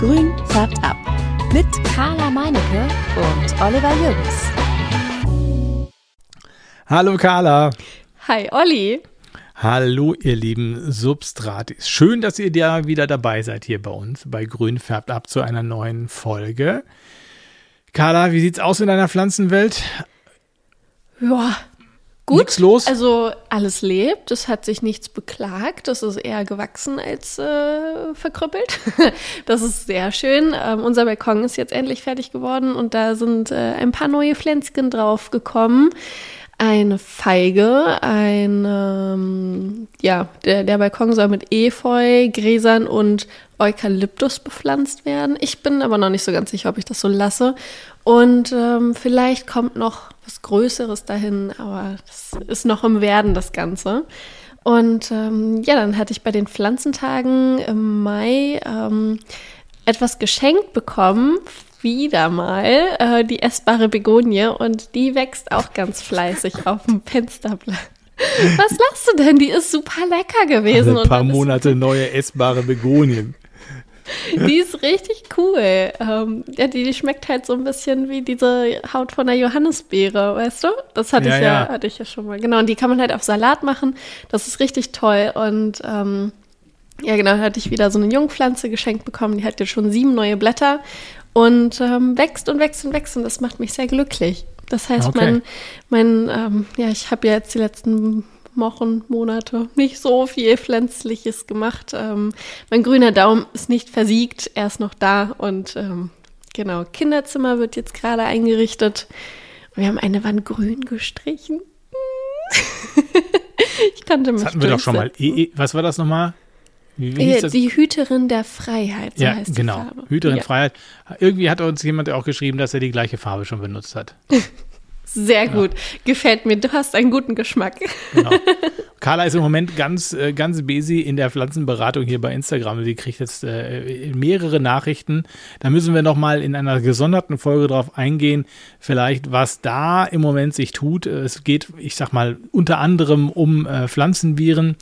Grün färbt ab. Mit Carla Meinecke und Oliver Jürgens. Hallo Carla. Hi Olli. Hallo ihr lieben Substratis. Schön, dass ihr da wieder dabei seid hier bei uns bei Grün färbt ab zu einer neuen Folge. Carla, wie sieht's aus in deiner Pflanzenwelt? Ja, gut. Nichts los? Also alles lebt, es hat sich nichts beklagt, es ist eher gewachsen als äh, verkrüppelt. das ist sehr schön. Ähm, unser Balkon ist jetzt endlich fertig geworden und da sind äh, ein paar neue Pflänzchen drauf gekommen. Eine Feige, ein, ähm, ja, der, der Balkon soll mit Efeu, Gräsern und Eukalyptus bepflanzt werden. Ich bin aber noch nicht so ganz sicher, ob ich das so lasse. Und ähm, vielleicht kommt noch was Größeres dahin, aber das ist noch im Werden, das Ganze. Und ähm, ja, dann hatte ich bei den Pflanzentagen im Mai ähm, etwas geschenkt bekommen wieder mal äh, die essbare Begonie und die wächst auch ganz fleißig auf dem Fensterblatt. Was lachst du denn? Die ist super lecker gewesen. Alle paar Monate neue essbare Begonien. Die ist richtig cool. Ähm, ja, die, die, schmeckt halt so ein bisschen wie diese Haut von der Johannisbeere, weißt du? Das hatte ja, ich ja, ja, hatte ich ja schon mal. Genau, und die kann man halt auf Salat machen. Das ist richtig toll. Und ähm, ja, genau, hatte ich wieder so eine Jungpflanze geschenkt bekommen. Die hat jetzt schon sieben neue Blätter und ähm, wächst und wächst und wächst und das macht mich sehr glücklich. Das heißt, okay. mein, mein ähm, ja, ich habe ja jetzt die letzten Wochen, Monate nicht so viel Pflanzliches gemacht. Ähm, mein grüner Daumen ist nicht versiegt, er ist noch da und ähm, genau, Kinderzimmer wird jetzt gerade eingerichtet. Wir haben eine Wand grün gestrichen. ich kannte mich. Das hatten wir doch schon mal. Was war das nochmal? Wie, wie äh, die Hüterin der Freiheit, so ja, heißt genau. die Farbe. Hüterin ja. Freiheit. Irgendwie hat uns jemand auch geschrieben, dass er die gleiche Farbe schon benutzt hat. Sehr gut. Ja. Gefällt mir. Du hast einen guten Geschmack. Genau. Carla ist im Moment ganz, äh, ganz busy in der Pflanzenberatung hier bei Instagram. Sie kriegt jetzt äh, mehrere Nachrichten. Da müssen wir nochmal in einer gesonderten Folge drauf eingehen, vielleicht was da im Moment sich tut. Es geht, ich sag mal, unter anderem um äh, Pflanzenviren.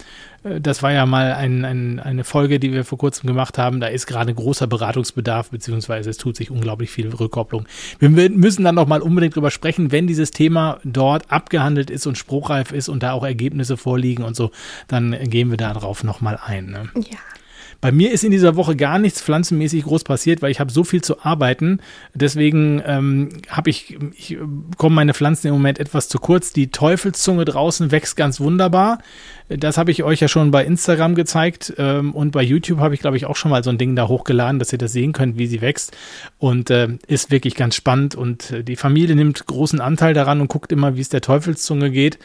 Das war ja mal ein, ein, eine Folge, die wir vor kurzem gemacht haben. Da ist gerade großer Beratungsbedarf, beziehungsweise es tut sich unglaublich viel Rückkopplung. Wir müssen dann nochmal unbedingt drüber sprechen, wenn dieses Thema dort abgehandelt ist und spruchreif ist und da auch Ergebnisse vorliegen und so, dann gehen wir darauf nochmal ein. Ne? Ja. Bei mir ist in dieser Woche gar nichts pflanzenmäßig groß passiert, weil ich habe so viel zu arbeiten. Deswegen ähm, habe ich, ich kommen meine Pflanzen im Moment etwas zu kurz. Die Teufelszunge draußen wächst ganz wunderbar. Das habe ich euch ja schon bei Instagram gezeigt ähm, und bei YouTube habe ich, glaube ich, auch schon mal so ein Ding da hochgeladen, dass ihr das sehen könnt, wie sie wächst. Und äh, ist wirklich ganz spannend. Und äh, die Familie nimmt großen Anteil daran und guckt immer, wie es der Teufelszunge geht.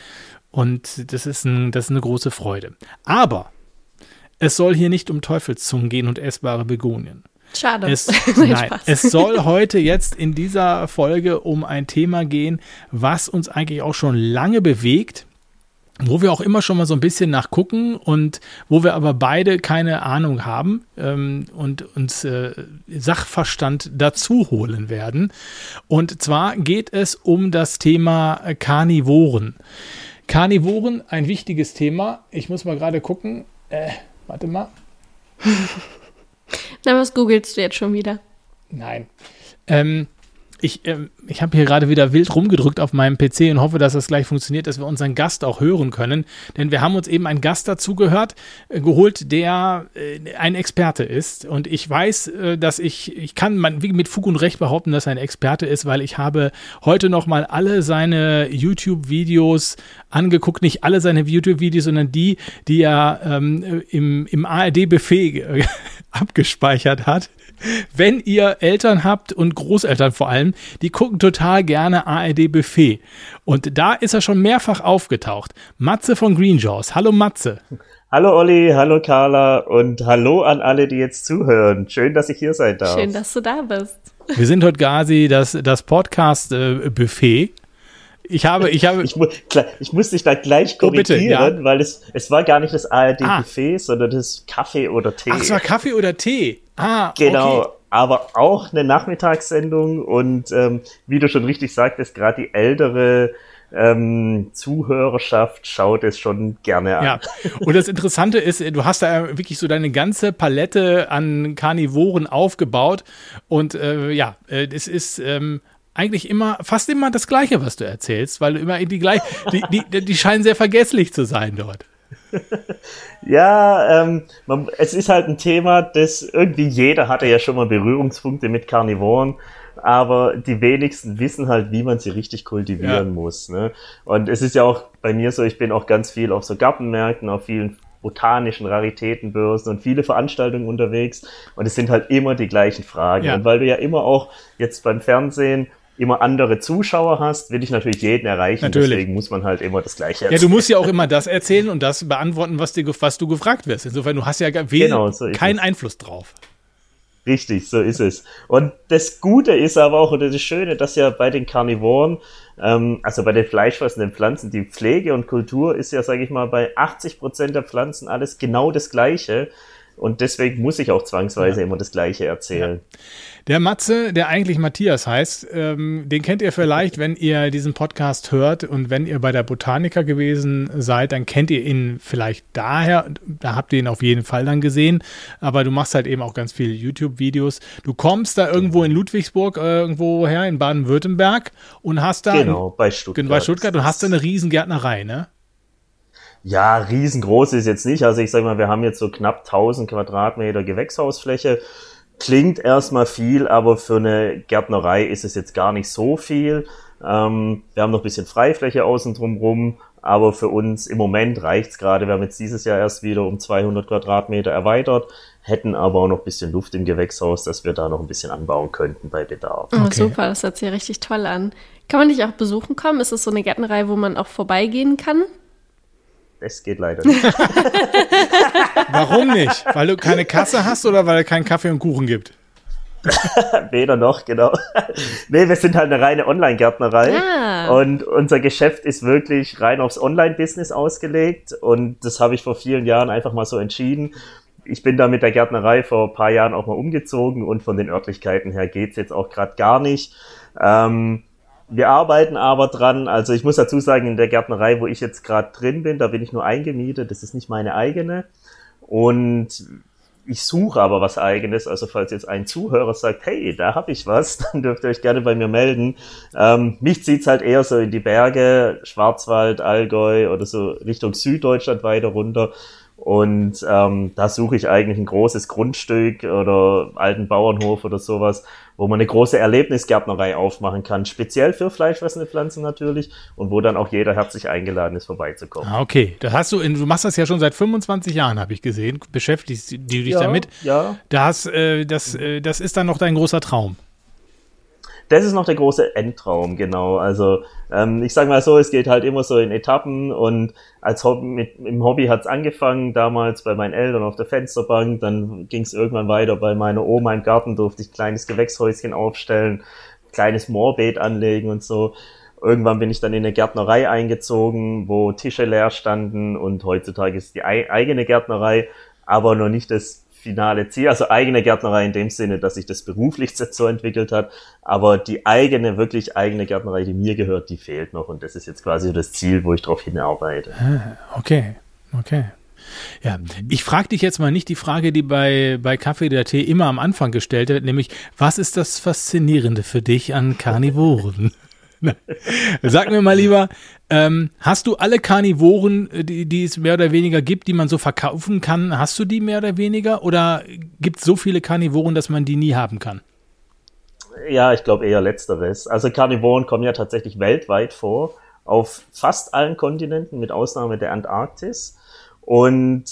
Und das ist, ein, das ist eine große Freude. Aber es soll hier nicht um Teufelszungen gehen und essbare Begonien. Schade. Es, nein, es soll heute jetzt in dieser Folge um ein Thema gehen, was uns eigentlich auch schon lange bewegt, wo wir auch immer schon mal so ein bisschen nachgucken und wo wir aber beide keine Ahnung haben ähm, und uns äh, Sachverstand dazu holen werden. Und zwar geht es um das Thema Karnivoren. Karnivoren, ein wichtiges Thema. Ich muss mal gerade gucken. Äh, Warte mal. Na, was googelst du jetzt schon wieder? Nein. Ähm, ich, ähm, ich habe hier gerade wieder wild rumgedrückt auf meinem PC und hoffe, dass das gleich funktioniert, dass wir unseren Gast auch hören können. Denn wir haben uns eben einen Gast dazu gehört, äh, geholt, der äh, ein Experte ist. Und ich weiß, äh, dass ich, ich kann man mit Fug und Recht behaupten, dass er ein Experte ist, weil ich habe heute noch mal alle seine YouTube-Videos angeguckt. Nicht alle seine YouTube-Videos, sondern die, die er ähm, im, im ARD-Buffet äh, abgespeichert hat wenn ihr Eltern habt und Großeltern vor allem, die gucken total gerne ARD Buffet. Und da ist er schon mehrfach aufgetaucht. Matze von Green Jaws. Hallo Matze. Hallo Olli, hallo Carla und hallo an alle, die jetzt zuhören. Schön, dass ich hier sein darf. Schön, dass du da bist. Wir sind heute quasi das, das Podcast-Buffet. Ich habe, ich habe. Ich, mu ich muss dich da gleich korrigieren, oh, bitte, ja. weil es, es war gar nicht das ARD-Buffet, ah. sondern das Kaffee oder Tee. Ach, es war Kaffee oder Tee. Ah, genau. Okay. Aber auch eine Nachmittagssendung und ähm, wie du schon richtig sagtest, gerade die ältere ähm, Zuhörerschaft schaut es schon gerne an. Ja, und das Interessante ist, du hast da wirklich so deine ganze Palette an Karnivoren aufgebaut und äh, ja, äh, es ist ähm, eigentlich immer, fast immer das Gleiche, was du erzählst, weil du immer die gleich, die, die, die scheinen sehr vergesslich zu sein dort. ja, ähm, man, es ist halt ein Thema, das irgendwie jeder hatte ja schon mal Berührungspunkte mit Karnivoren, aber die wenigsten wissen halt, wie man sie richtig kultivieren ja. muss. Ne? Und es ist ja auch bei mir so, ich bin auch ganz viel auf so Gartenmärkten, auf vielen botanischen Raritätenbörsen und viele Veranstaltungen unterwegs und es sind halt immer die gleichen Fragen. Ja. Und weil du ja immer auch jetzt beim Fernsehen immer andere Zuschauer hast, will ich natürlich jeden erreichen. Natürlich. Deswegen muss man halt immer das Gleiche erzählen. Ja, du musst ja auch immer das erzählen und das beantworten, was, dir, was du gefragt wirst. Insofern, du hast ja genau, so keinen Einfluss drauf. Richtig, so ist es. Und das Gute ist aber auch, oder das Schöne, dass ja bei den Karnivoren, ähm, also bei den fleischfressenden Pflanzen, die Pflege und Kultur ist ja, sage ich mal, bei 80 Prozent der Pflanzen alles genau das Gleiche. Und deswegen muss ich auch zwangsweise ja. immer das Gleiche erzählen. Ja. Der Matze, der eigentlich Matthias heißt, ähm, den kennt ihr vielleicht, wenn ihr diesen Podcast hört und wenn ihr bei der Botaniker gewesen seid, dann kennt ihr ihn vielleicht daher. Da habt ihr ihn auf jeden Fall dann gesehen. Aber du machst halt eben auch ganz viele YouTube-Videos. Du kommst da irgendwo in Ludwigsburg äh, irgendwo her, in Baden-Württemberg und hast da. Genau, bei Stuttgart. Bei Stuttgart und hast da eine Riesengärtnerei, ne? Ja, riesengroß ist jetzt nicht. Also ich sag mal, wir haben jetzt so knapp 1000 Quadratmeter Gewächshausfläche. Klingt erstmal viel, aber für eine Gärtnerei ist es jetzt gar nicht so viel. Ähm, wir haben noch ein bisschen Freifläche außen drumrum, aber für uns im Moment reicht's gerade. Wir haben jetzt dieses Jahr erst wieder um 200 Quadratmeter erweitert, hätten aber auch noch ein bisschen Luft im Gewächshaus, dass wir da noch ein bisschen anbauen könnten bei Bedarf. Oh, okay. Super, das hört sich richtig toll an. Kann man dich auch besuchen kommen? Ist es so eine Gärtnerei, wo man auch vorbeigehen kann? Es geht leider nicht. Warum nicht? Weil du keine Kasse hast oder weil es keinen Kaffee und Kuchen gibt? Weder noch, genau. nee, wir sind halt eine reine Online-Gärtnerei. Ah. Und unser Geschäft ist wirklich rein aufs Online-Business ausgelegt. Und das habe ich vor vielen Jahren einfach mal so entschieden. Ich bin da mit der Gärtnerei vor ein paar Jahren auch mal umgezogen und von den Örtlichkeiten her geht's jetzt auch gerade gar nicht. Ähm, wir arbeiten aber dran. Also ich muss dazu sagen, in der Gärtnerei, wo ich jetzt gerade drin bin, da bin ich nur eingemietet. Das ist nicht meine eigene. Und ich suche aber was eigenes. Also falls jetzt ein Zuhörer sagt, hey, da habe ich was, dann dürft ihr euch gerne bei mir melden. Ähm, mich zieht's halt eher so in die Berge, Schwarzwald, Allgäu oder so Richtung Süddeutschland weiter runter. Und ähm, da suche ich eigentlich ein großes Grundstück oder alten Bauernhof oder sowas, wo man eine große Erlebnisgärtnerei aufmachen kann, speziell für fleischfressende Pflanzen natürlich und wo dann auch jeder herzlich eingeladen ist, vorbeizukommen. Ah, okay, das hast du, in, du machst das ja schon seit 25 Jahren, habe ich gesehen, beschäftigst du dich ja, damit. Ja. Das, äh, das, äh, das ist dann noch dein großer Traum das ist noch der große Endtraum, genau. Also ähm, ich sage mal so, es geht halt immer so in Etappen und als Hobby, mit, im Hobby hat's angefangen, damals bei meinen Eltern auf der Fensterbank, dann ging's irgendwann weiter bei meiner Oma im Garten, durfte ich ein kleines Gewächshäuschen aufstellen, kleines Moorbeet anlegen und so. Irgendwann bin ich dann in eine Gärtnerei eingezogen, wo Tische leer standen und heutzutage ist die eigene Gärtnerei, aber noch nicht das finale Ziel, also eigene Gärtnerei in dem Sinne, dass sich das beruflich jetzt so entwickelt hat, aber die eigene, wirklich eigene Gärtnerei, die mir gehört, die fehlt noch und das ist jetzt quasi das Ziel, wo ich drauf hinarbeite. Ah, okay, okay. Ja, ich frage dich jetzt mal nicht die Frage, die bei, bei Kaffee der Tee immer am Anfang gestellt wird, nämlich, was ist das Faszinierende für dich an Karnivoren? Sag mir mal lieber, ähm, hast du alle Karnivoren, äh, die, die es mehr oder weniger gibt, die man so verkaufen kann, hast du die mehr oder weniger? Oder gibt es so viele Karnivoren, dass man die nie haben kann? Ja, ich glaube eher letzteres. Also Karnivoren kommen ja tatsächlich weltweit vor, auf fast allen Kontinenten, mit Ausnahme der Antarktis. Und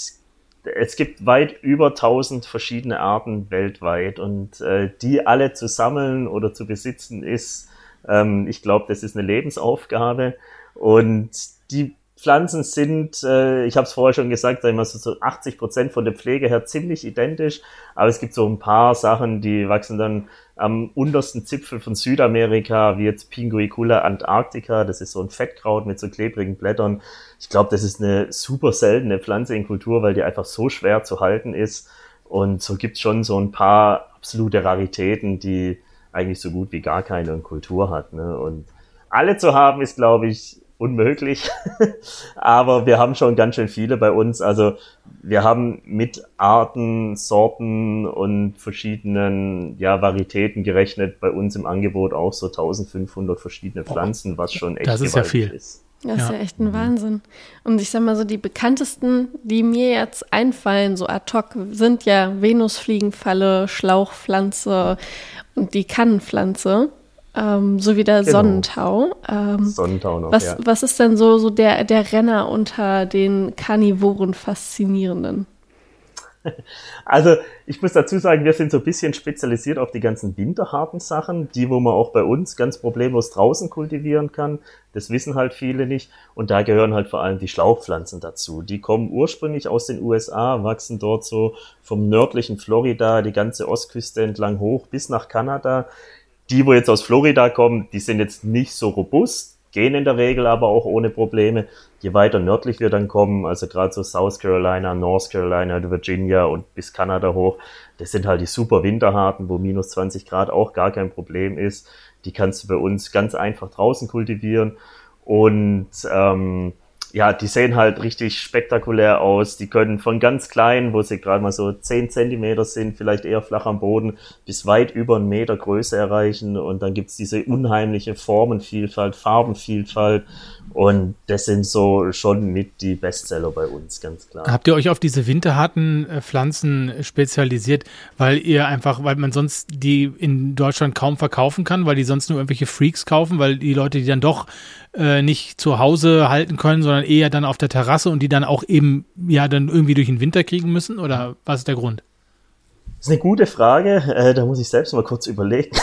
es gibt weit über 1000 verschiedene Arten weltweit und äh, die alle zu sammeln oder zu besitzen ist ähm, ich glaube, das ist eine Lebensaufgabe. Und die Pflanzen sind, äh, ich habe es vorher schon gesagt, sagen wir so 80 Prozent von der Pflege her ziemlich identisch, aber es gibt so ein paar Sachen, die wachsen dann am untersten Zipfel von Südamerika, wie jetzt Pinguicula antarctica, das ist so ein Fettkraut mit so klebrigen Blättern. Ich glaube, das ist eine super seltene Pflanze in Kultur, weil die einfach so schwer zu halten ist. Und so gibt's schon so ein paar absolute Raritäten, die eigentlich so gut wie gar keine Kultur hat. Ne? Und alle zu haben ist, glaube ich, unmöglich. Aber wir haben schon ganz schön viele bei uns. Also wir haben mit Arten, Sorten und verschiedenen ja, Varietäten gerechnet bei uns im Angebot auch so 1500 verschiedene Pflanzen, was schon echt das ist ja viel. ist. Das ist ja. echt ein Wahnsinn. Und ich sag mal so, die bekanntesten, die mir jetzt einfallen, so ad hoc, sind ja Venusfliegenfalle, Schlauchpflanze und die Kannenpflanze. Ähm, so wie der genau. Sonnentau. Ähm, Sonnentau noch, was, ja. was ist denn so, so der, der Renner unter den Karnivoren Faszinierenden? Also ich muss dazu sagen, wir sind so ein bisschen spezialisiert auf die ganzen winterharten Sachen, die, wo man auch bei uns ganz problemlos draußen kultivieren kann. Das wissen halt viele nicht. Und da gehören halt vor allem die Schlauchpflanzen dazu. Die kommen ursprünglich aus den USA, wachsen dort so vom nördlichen Florida, die ganze Ostküste entlang hoch bis nach Kanada. Die, wo jetzt aus Florida kommen, die sind jetzt nicht so robust, gehen in der Regel aber auch ohne Probleme. Je weiter nördlich wir dann kommen, also gerade so South Carolina, North Carolina, Virginia und bis Kanada hoch, das sind halt die super Winterharten, wo minus 20 Grad auch gar kein Problem ist. Die kannst du bei uns ganz einfach draußen kultivieren und ähm, ja, die sehen halt richtig spektakulär aus. Die können von ganz klein, wo sie gerade mal so zehn Zentimeter sind, vielleicht eher flach am Boden, bis weit über einen Meter Größe erreichen. Und dann gibt's diese unheimliche Formenvielfalt, Farbenvielfalt. Und das sind so schon mit die Bestseller bei uns, ganz klar. Habt ihr euch auf diese winterharten äh, Pflanzen spezialisiert, weil ihr einfach, weil man sonst die in Deutschland kaum verkaufen kann, weil die sonst nur irgendwelche Freaks kaufen, weil die Leute die dann doch äh, nicht zu Hause halten können, sondern eher dann auf der Terrasse und die dann auch eben ja dann irgendwie durch den Winter kriegen müssen? Oder was ist der Grund? Das ist eine gute Frage. Äh, da muss ich selbst mal kurz überlegen.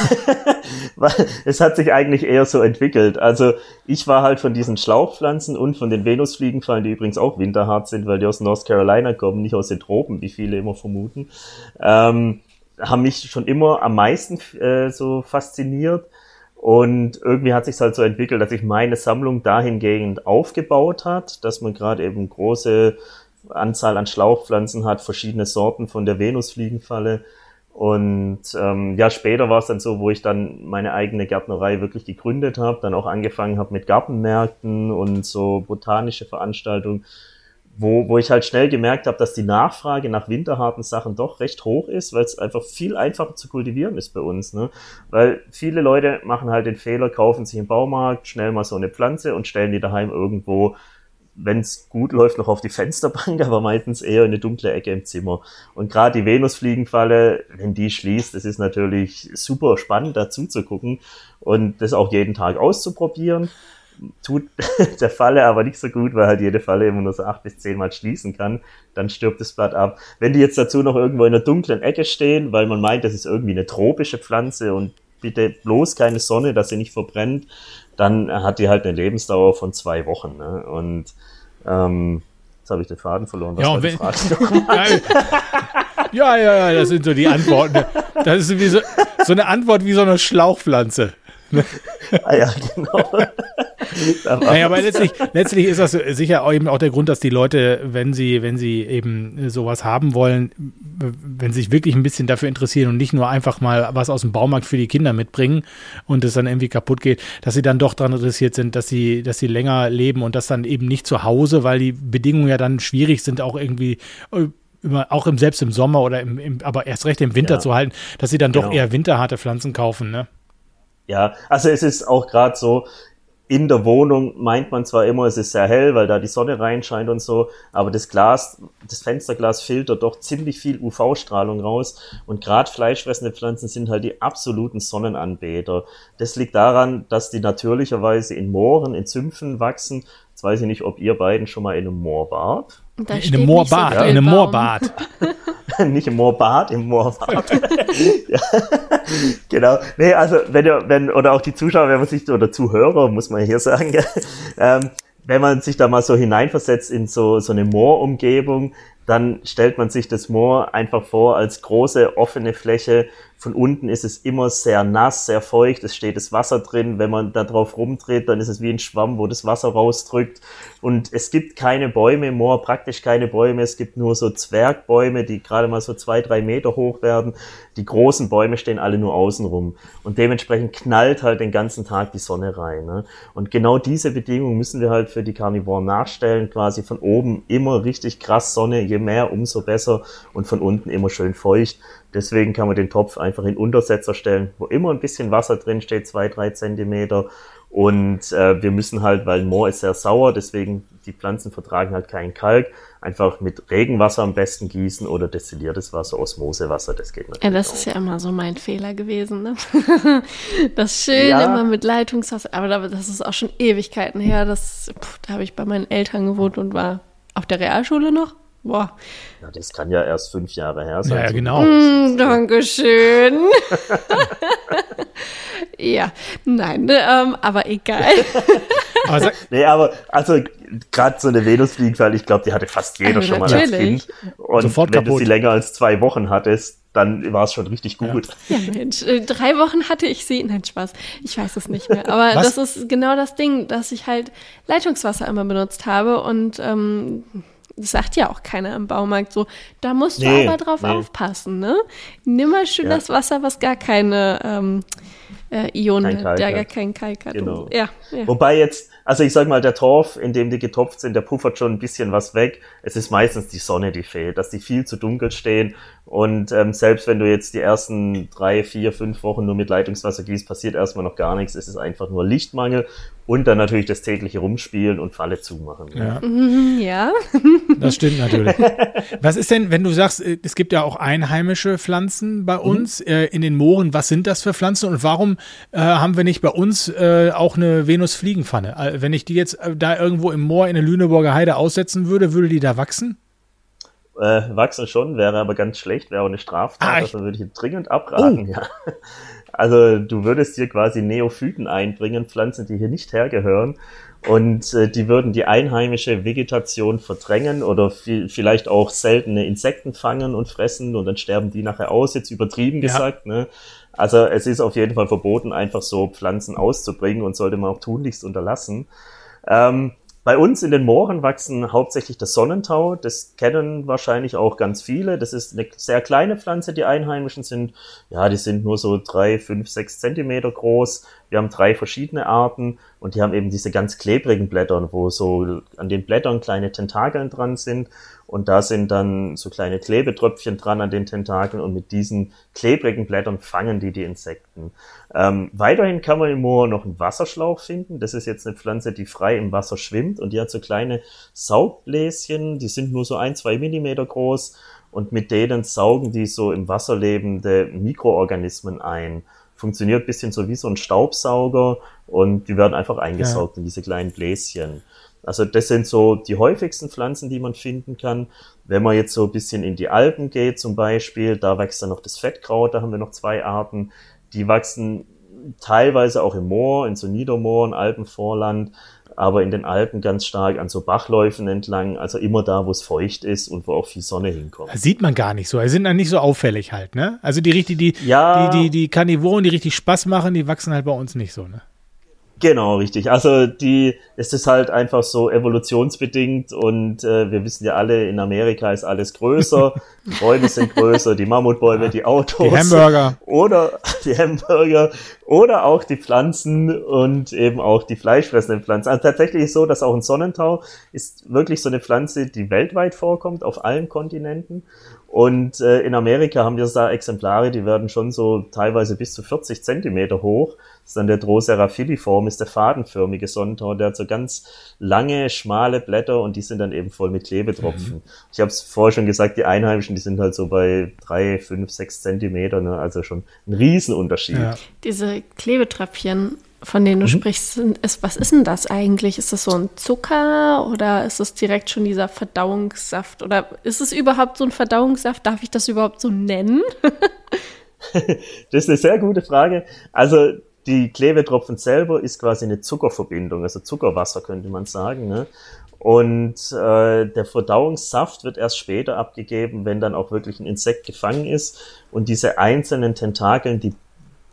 Weil es hat sich eigentlich eher so entwickelt. Also ich war halt von diesen Schlauchpflanzen und von den Venusfliegenfallen, die übrigens auch winterhart sind, weil die aus North Carolina kommen, nicht aus den Tropen, wie viele immer vermuten, ähm, haben mich schon immer am meisten äh, so fasziniert. Und irgendwie hat sich halt so entwickelt, dass sich meine Sammlung dahingehend aufgebaut hat, dass man gerade eben große Anzahl an Schlauchpflanzen hat, verschiedene Sorten von der Venusfliegenfalle. Und ähm, ja, später war es dann so, wo ich dann meine eigene Gärtnerei wirklich gegründet habe, dann auch angefangen habe mit Gartenmärkten und so botanische Veranstaltungen wo, wo ich halt schnell gemerkt habe, dass die Nachfrage nach winterharten Sachen doch recht hoch ist, weil es einfach viel einfacher zu kultivieren ist bei uns. Ne? Weil viele Leute machen halt den Fehler, kaufen sich im Baumarkt schnell mal so eine Pflanze und stellen die daheim irgendwo, wenn es gut läuft, noch auf die Fensterbank, aber meistens eher in eine dunkle Ecke im Zimmer. Und gerade die Venusfliegenfalle, wenn die schließt, das ist natürlich super spannend, dazu zu gucken und das auch jeden Tag auszuprobieren tut der Falle aber nicht so gut, weil halt jede Falle immer nur so acht bis zehn Mal schließen kann. Dann stirbt das Blatt ab. Wenn die jetzt dazu noch irgendwo in einer dunklen Ecke stehen, weil man meint, das ist irgendwie eine tropische Pflanze und bitte bloß keine Sonne, dass sie nicht verbrennt, dann hat die halt eine Lebensdauer von zwei Wochen. Ne? Und ähm, jetzt habe ich den Faden verloren. Was ja, die Frage? ja, ja, ja, das sind so die Antworten. Das ist wie so, so eine Antwort wie so eine Schlauchpflanze. ah ja, genau. naja, aber letztlich, letztlich ist das sicher eben auch der Grund, dass die Leute, wenn sie, wenn sie eben sowas haben wollen, wenn sie sich wirklich ein bisschen dafür interessieren und nicht nur einfach mal was aus dem Baumarkt für die Kinder mitbringen und es dann irgendwie kaputt geht, dass sie dann doch daran interessiert sind, dass sie, dass sie länger leben und das dann eben nicht zu Hause, weil die Bedingungen ja dann schwierig sind, auch irgendwie äh, immer, auch im, selbst im Sommer oder im, im, aber erst recht im Winter ja. zu halten, dass sie dann genau. doch eher winterharte Pflanzen kaufen, ne? Ja, also es ist auch gerade so, in der Wohnung meint man zwar immer, es ist sehr hell, weil da die Sonne reinscheint und so, aber das Glas, das Fensterglas filtert doch ziemlich viel UV-Strahlung raus und gerade fleischfressende Pflanzen sind halt die absoluten Sonnenanbeter. Das liegt daran, dass die natürlicherweise in Mooren, in Zümpfen wachsen. Jetzt weiß ich nicht, ob ihr beiden schon mal in einem Moor wart. In einem Moorbad, so in einem Moorbad. nicht im Moorbad, im Moorbad. ja. Genau. Nee, also wenn ihr, wenn, oder auch die Zuschauer, wenn man sich, oder Zuhörer, muss man hier sagen, ähm, wenn man sich da mal so hineinversetzt in so, so eine Moorumgebung, dann stellt man sich das Moor einfach vor als große offene Fläche von unten ist es immer sehr nass, sehr feucht, es steht das Wasser drin. Wenn man da drauf rumdreht, dann ist es wie ein Schwamm, wo das Wasser rausdrückt. Und es gibt keine Bäume im Moor, praktisch keine Bäume. Es gibt nur so Zwergbäume, die gerade mal so zwei, drei Meter hoch werden. Die großen Bäume stehen alle nur außen rum. Und dementsprechend knallt halt den ganzen Tag die Sonne rein. Ne? Und genau diese Bedingungen müssen wir halt für die Karnivoren nachstellen. Quasi von oben immer richtig krass Sonne, je mehr, umso besser. Und von unten immer schön feucht. Deswegen kann man den Topf einfach in Untersetzer stellen, wo immer ein bisschen Wasser drin steht, zwei, drei Zentimeter. Und äh, wir müssen halt, weil Moor ist sehr sauer, deswegen die Pflanzen vertragen halt keinen Kalk, einfach mit Regenwasser am besten gießen oder destilliertes Wasser, Osmosewasser, das geht natürlich. Ja, das auch. ist ja immer so mein Fehler gewesen, ne? das schön ja. immer mit Leitungswasser, aber das ist auch schon Ewigkeiten her. Das, pff, da habe ich bei meinen Eltern gewohnt und war auf der Realschule noch. Boah. Ja, das kann ja erst fünf Jahre her sein. Ja, genau. Mm, Dankeschön. ja, nein, ne, ähm, aber egal. aber nee, aber also gerade so eine Venusfliegenfalle, ich glaube, die hatte fast jeder also schon mal als Kind. Und Sofort wenn kaputt. du sie länger als zwei Wochen hattest, dann war es schon richtig gut. Ja. ja, Mensch, äh, drei Wochen hatte ich sie. Nein, Spaß. Ich weiß es nicht mehr. Aber Was? das ist genau das Ding, dass ich halt Leitungswasser immer benutzt habe und ähm, das sagt ja auch keiner im Baumarkt so, da musst nee, du aber drauf nee. aufpassen, ne? Nimm mal schön ja. das Wasser, was gar keine ähm, äh, Ionen, der gar keinen Kalk hat. Genau. Ja, ja, Wobei jetzt, also ich sag mal, der Torf, in dem die getopft sind, der puffert schon ein bisschen was weg. Es ist meistens die Sonne, die fehlt, dass die viel zu dunkel stehen. Und ähm, selbst wenn du jetzt die ersten drei, vier, fünf Wochen nur mit Leitungswasser gießt, passiert erstmal noch gar nichts. Es ist einfach nur Lichtmangel und dann natürlich das tägliche Rumspielen und Falle zumachen. Ja. Mhm, ja. Das stimmt natürlich. Was ist denn, wenn du sagst, äh, es gibt ja auch einheimische Pflanzen bei mhm. uns mhm. äh, in den Mooren, was sind das für Pflanzen und warum äh, haben wir nicht bei uns äh, auch eine Venusfliegenpfanne? Äh, wenn ich die jetzt äh, da irgendwo im Moor in der Lüneburger Heide aussetzen würde, würde die da wachsen? Äh, wachsen schon, wäre aber ganz schlecht, wäre auch eine Straftat, ah, also würde ich dringend abraten, oh. ja. Also du würdest hier quasi Neophyten einbringen, Pflanzen, die hier nicht hergehören. Und äh, die würden die einheimische Vegetation verdrängen oder vielleicht auch seltene Insekten fangen und fressen und dann sterben die nachher aus, jetzt übertrieben gesagt. Ja. Ne? Also es ist auf jeden Fall verboten, einfach so Pflanzen auszubringen und sollte man auch tunlichst unterlassen. Ähm, bei uns in den Mooren wachsen hauptsächlich das Sonnentau. Das kennen wahrscheinlich auch ganz viele. Das ist eine sehr kleine Pflanze. Die Einheimischen sind, ja, die sind nur so drei, fünf, sechs Zentimeter groß. Wir haben drei verschiedene Arten und die haben eben diese ganz klebrigen Blätter, wo so an den Blättern kleine Tentakeln dran sind und da sind dann so kleine Klebetröpfchen dran an den Tentakeln und mit diesen klebrigen Blättern fangen die die Insekten. Ähm, weiterhin kann man im Moor noch einen Wasserschlauch finden. Das ist jetzt eine Pflanze, die frei im Wasser schwimmt und die hat so kleine Saugbläschen, die sind nur so ein, zwei Millimeter groß und mit denen saugen die so im Wasser lebende Mikroorganismen ein. Funktioniert bisschen so wie so ein Staubsauger und die werden einfach eingesaugt ja. in diese kleinen Bläschen. Also das sind so die häufigsten Pflanzen, die man finden kann. Wenn man jetzt so ein bisschen in die Alpen geht zum Beispiel, da wächst dann noch das Fettkraut, da haben wir noch zwei Arten. Die wachsen teilweise auch im Moor, in so Niedermooren, Alpenvorland, aber in den Alpen ganz stark an so Bachläufen entlang, also immer da, wo es feucht ist und wo auch viel Sonne hinkommt. Das sieht man gar nicht so. Die sind dann nicht so auffällig halt, ne? Also die richtig, die, ja. die, die, die Karnivoren, die richtig Spaß machen, die wachsen halt bei uns nicht so, ne? Genau, richtig. Also die, es ist halt einfach so evolutionsbedingt und äh, wir wissen ja alle, in Amerika ist alles größer, die Bäume sind größer, die Mammutbäume, die Autos. Die Hamburger. Oder die Hamburger oder auch die Pflanzen und eben auch die fleischfressenden Pflanzen. Also tatsächlich ist so, dass auch ein Sonnentau ist wirklich so eine Pflanze, die weltweit vorkommt, auf allen Kontinenten. Und äh, in Amerika haben wir da Exemplare, die werden schon so teilweise bis zu 40 Zentimeter hoch. Das ist dann der Drosera filiform, ist der fadenförmige Sonnentau, der hat so ganz lange, schmale Blätter und die sind dann eben voll mit Klebetropfen. Mhm. Ich habe es vorher schon gesagt, die Einheimischen, die sind halt so bei drei, fünf, sechs Zentimeter, ne? also schon ein Riesenunterschied. Ja. Diese Klebetröpfchen, von denen du mhm. sprichst, ist, was ist denn das eigentlich? Ist das so ein Zucker oder ist es direkt schon dieser Verdauungssaft? Oder ist es überhaupt so ein Verdauungssaft? Darf ich das überhaupt so nennen? das ist eine sehr gute Frage. Also die Klebetropfen selber ist quasi eine Zuckerverbindung, also Zuckerwasser könnte man sagen. Ne? Und äh, der Verdauungssaft wird erst später abgegeben, wenn dann auch wirklich ein Insekt gefangen ist. Und diese einzelnen Tentakeln, die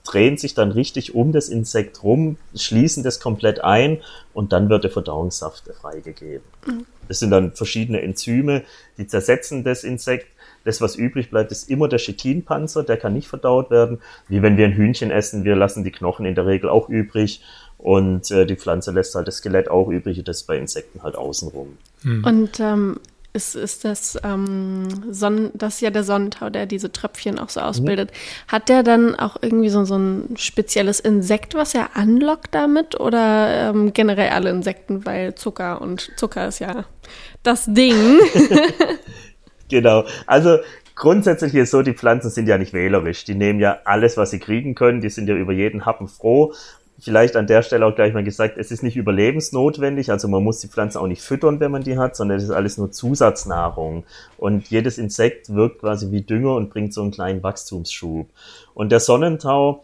drehen sich dann richtig um das Insekt rum, schließen das komplett ein und dann wird der Verdauungssaft freigegeben. Mhm. Das sind dann verschiedene Enzyme, die zersetzen das Insekt. Das, was übrig bleibt, ist immer der Chitinpanzer, der kann nicht verdaut werden. Wie wenn wir ein Hühnchen essen, wir lassen die Knochen in der Regel auch übrig und äh, die Pflanze lässt halt das Skelett auch übrig, das ist bei Insekten halt außenrum. Mhm. Und ähm, ist, ist das, ähm, Sonnen, das ist ja der Sonnentau, der diese Tröpfchen auch so ausbildet. Mhm. Hat der dann auch irgendwie so, so ein spezielles Insekt, was er anlockt damit? Oder ähm, generell alle Insekten, weil Zucker und Zucker ist ja das Ding. genau. Also grundsätzlich ist so, die Pflanzen sind ja nicht wählerisch. Die nehmen ja alles, was sie kriegen können. Die sind ja über jeden Happen froh vielleicht an der Stelle auch gleich mal gesagt, es ist nicht überlebensnotwendig, also man muss die Pflanze auch nicht füttern, wenn man die hat, sondern es ist alles nur Zusatznahrung. Und jedes Insekt wirkt quasi wie Dünger und bringt so einen kleinen Wachstumsschub. Und der Sonnentau,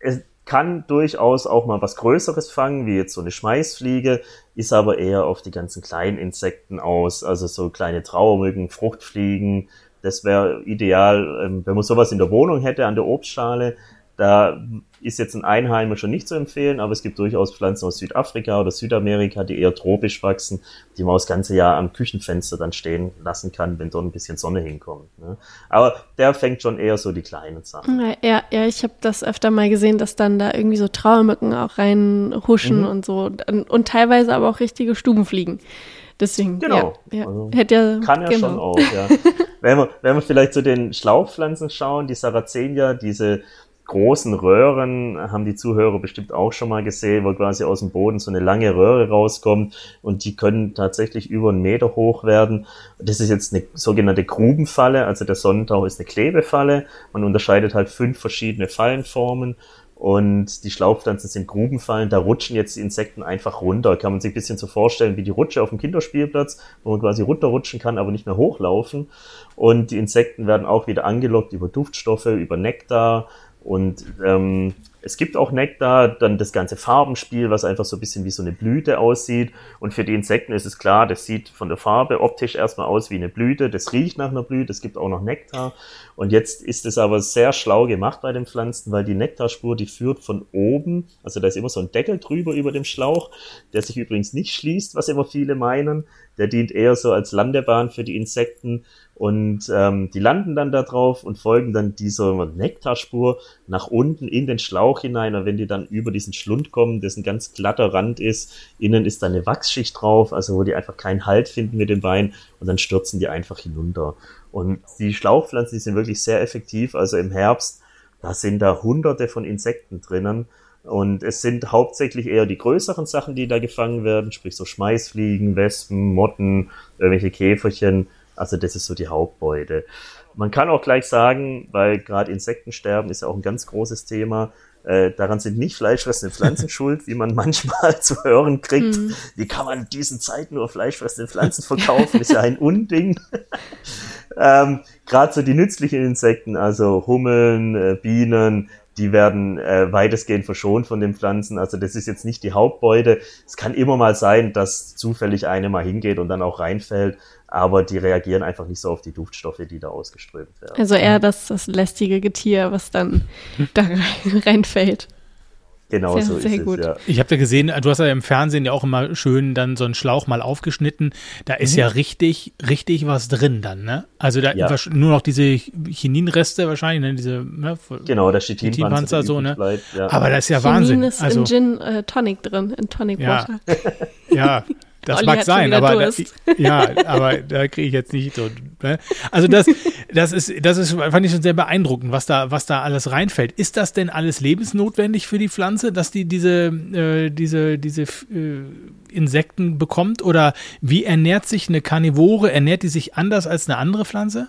es kann durchaus auch mal was Größeres fangen, wie jetzt so eine Schmeißfliege, ist aber eher auf die ganzen kleinen Insekten aus, also so kleine Trauermücken, Fruchtfliegen. Das wäre ideal, ähm, wenn man sowas in der Wohnung hätte, an der Obstschale. Da ist jetzt ein Einheimischer nicht zu empfehlen, aber es gibt durchaus Pflanzen aus Südafrika oder Südamerika, die eher tropisch wachsen, die man das ganze Jahr am Küchenfenster dann stehen lassen kann, wenn dort ein bisschen Sonne hinkommt. Ne? Aber der fängt schon eher so die kleinen Sachen. Ja, ja, ich habe das öfter mal gesehen, dass dann da irgendwie so Trauermücken auch reinhuschen mhm. und so und, und teilweise aber auch richtige Stubenfliegen. Deswegen, genau. Ja, ja. Also Hätte ja, kann ja genau. schon auch, ja. wenn, wir, wenn wir vielleicht zu den Schlauchpflanzen schauen, die Saracenia, diese großen Röhren, haben die Zuhörer bestimmt auch schon mal gesehen, wo quasi aus dem Boden so eine lange Röhre rauskommt und die können tatsächlich über einen Meter hoch werden. Das ist jetzt eine sogenannte Grubenfalle, also der Sonnentau ist eine Klebefalle. Man unterscheidet halt fünf verschiedene Fallenformen und die Schlauchpflanzen sind Grubenfallen, da rutschen jetzt die Insekten einfach runter. Kann man sich ein bisschen so vorstellen wie die Rutsche auf dem Kinderspielplatz, wo man quasi runterrutschen kann, aber nicht mehr hochlaufen. Und die Insekten werden auch wieder angelockt über Duftstoffe, über Nektar, und ähm, es gibt auch Nektar, dann das ganze Farbenspiel, was einfach so ein bisschen wie so eine Blüte aussieht. Und für die Insekten ist es klar, das sieht von der Farbe optisch erstmal aus wie eine Blüte, das riecht nach einer Blüte, es gibt auch noch Nektar. Und jetzt ist es aber sehr schlau gemacht bei den Pflanzen, weil die Nektarspur, die führt von oben, also da ist immer so ein Deckel drüber über dem Schlauch, der sich übrigens nicht schließt, was immer viele meinen. Der dient eher so als Landebahn für die Insekten und ähm, die landen dann da drauf und folgen dann dieser Nektarspur nach unten in den Schlauch hinein. Und wenn die dann über diesen Schlund kommen, dessen ganz glatter Rand ist, innen ist dann eine Wachsschicht drauf, also wo die einfach keinen Halt finden mit dem Bein und dann stürzen die einfach hinunter. Und die Schlauchpflanzen, die sind wirklich sehr effektiv. Also im Herbst, da sind da hunderte von Insekten drinnen. Und es sind hauptsächlich eher die größeren Sachen, die da gefangen werden, sprich so Schmeißfliegen, Wespen, Motten, irgendwelche Käferchen. Also das ist so die Hauptbeute. Man kann auch gleich sagen, weil gerade Insektensterben ist ja auch ein ganz großes Thema, äh, daran sind nicht fleischfressende Pflanzen schuld, wie man manchmal zu hören kriegt. Mhm. Wie kann man in diesen Zeiten nur fleischfressende Pflanzen verkaufen? ist ja ein Unding. ähm, Gerade so die nützlichen Insekten, also Hummeln, äh, Bienen, die werden äh, weitestgehend verschont von den Pflanzen. Also das ist jetzt nicht die Hauptbeute. Es kann immer mal sein, dass zufällig eine mal hingeht und dann auch reinfällt, aber die reagieren einfach nicht so auf die Duftstoffe, die da ausgeströmt werden. Also eher das, das lästige Getier, was dann da reinfällt. Genau sehr, so sehr ist gut. es, ja. Ich habe ja gesehen, du hast ja im Fernsehen ja auch immer schön dann so einen Schlauch mal aufgeschnitten. Da ist mhm. ja richtig, richtig was drin dann, ne? Also da ja. nur noch diese Chininreste wahrscheinlich, ne? Diese, ne? Genau, der Chitinpanzer, so, ne? Bleibt, ja. Aber das ist ja Chinin Wahnsinn. ist also, in Gin äh, Tonic drin, in Tonic Water. Ja, Das Olli mag sein, aber da, ja, aber da kriege ich jetzt nicht so. Ne? Also das, das ist, das ist, fand ich schon sehr beeindruckend, was da, was da alles reinfällt. Ist das denn alles lebensnotwendig für die Pflanze, dass die diese, äh, diese, diese äh, Insekten bekommt? Oder wie ernährt sich eine Karnivore? Ernährt die sich anders als eine andere Pflanze?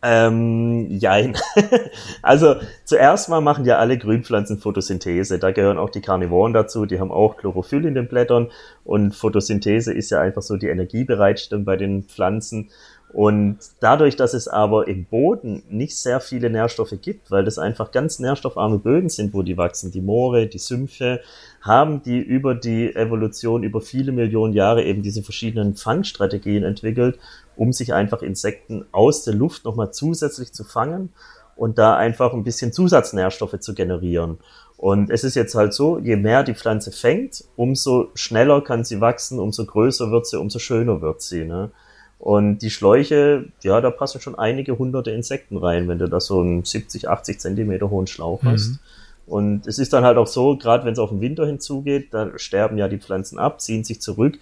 Ähm, jein. also zuerst mal machen ja alle Grünpflanzen Photosynthese. Da gehören auch die Karnivoren dazu. Die haben auch Chlorophyll in den Blättern. Und Photosynthese ist ja einfach so die Energiebereitstellung bei den Pflanzen. Und dadurch, dass es aber im Boden nicht sehr viele Nährstoffe gibt, weil das einfach ganz nährstoffarme Böden sind, wo die wachsen, die Moore, die Sümpfe, haben die über die Evolution, über viele Millionen Jahre eben diese verschiedenen Fangstrategien entwickelt, um sich einfach Insekten aus der Luft nochmal zusätzlich zu fangen und da einfach ein bisschen Zusatznährstoffe zu generieren. Und es ist jetzt halt so, je mehr die Pflanze fängt, umso schneller kann sie wachsen, umso größer wird sie, umso schöner wird sie. Ne? Und die Schläuche, ja, da passen schon einige hunderte Insekten rein, wenn du da so einen 70, 80 Zentimeter hohen Schlauch mhm. hast. Und es ist dann halt auch so, gerade wenn es auf den Winter hinzugeht, da sterben ja die Pflanzen ab, ziehen sich zurück.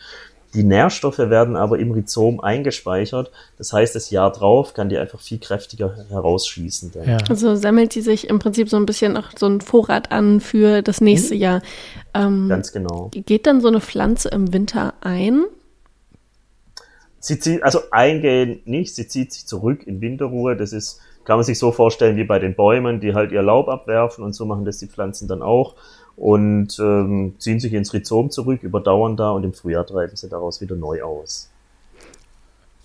Die Nährstoffe werden aber im Rhizom eingespeichert. Das heißt, das Jahr drauf kann die einfach viel kräftiger herausschießen. Ja. Also sammelt sie sich im Prinzip so ein bisschen auch so ein Vorrat an für das nächste mhm. Jahr. Ähm, Ganz genau. Geht dann so eine Pflanze im Winter ein? Sie zieht, also eingehen nicht, sie zieht sich zurück in Winterruhe. Das ist, kann man sich so vorstellen wie bei den Bäumen, die halt ihr Laub abwerfen und so machen das die Pflanzen dann auch und ähm, ziehen sich ins Rhizom zurück, überdauern da und im Frühjahr treiben sie daraus wieder neu aus.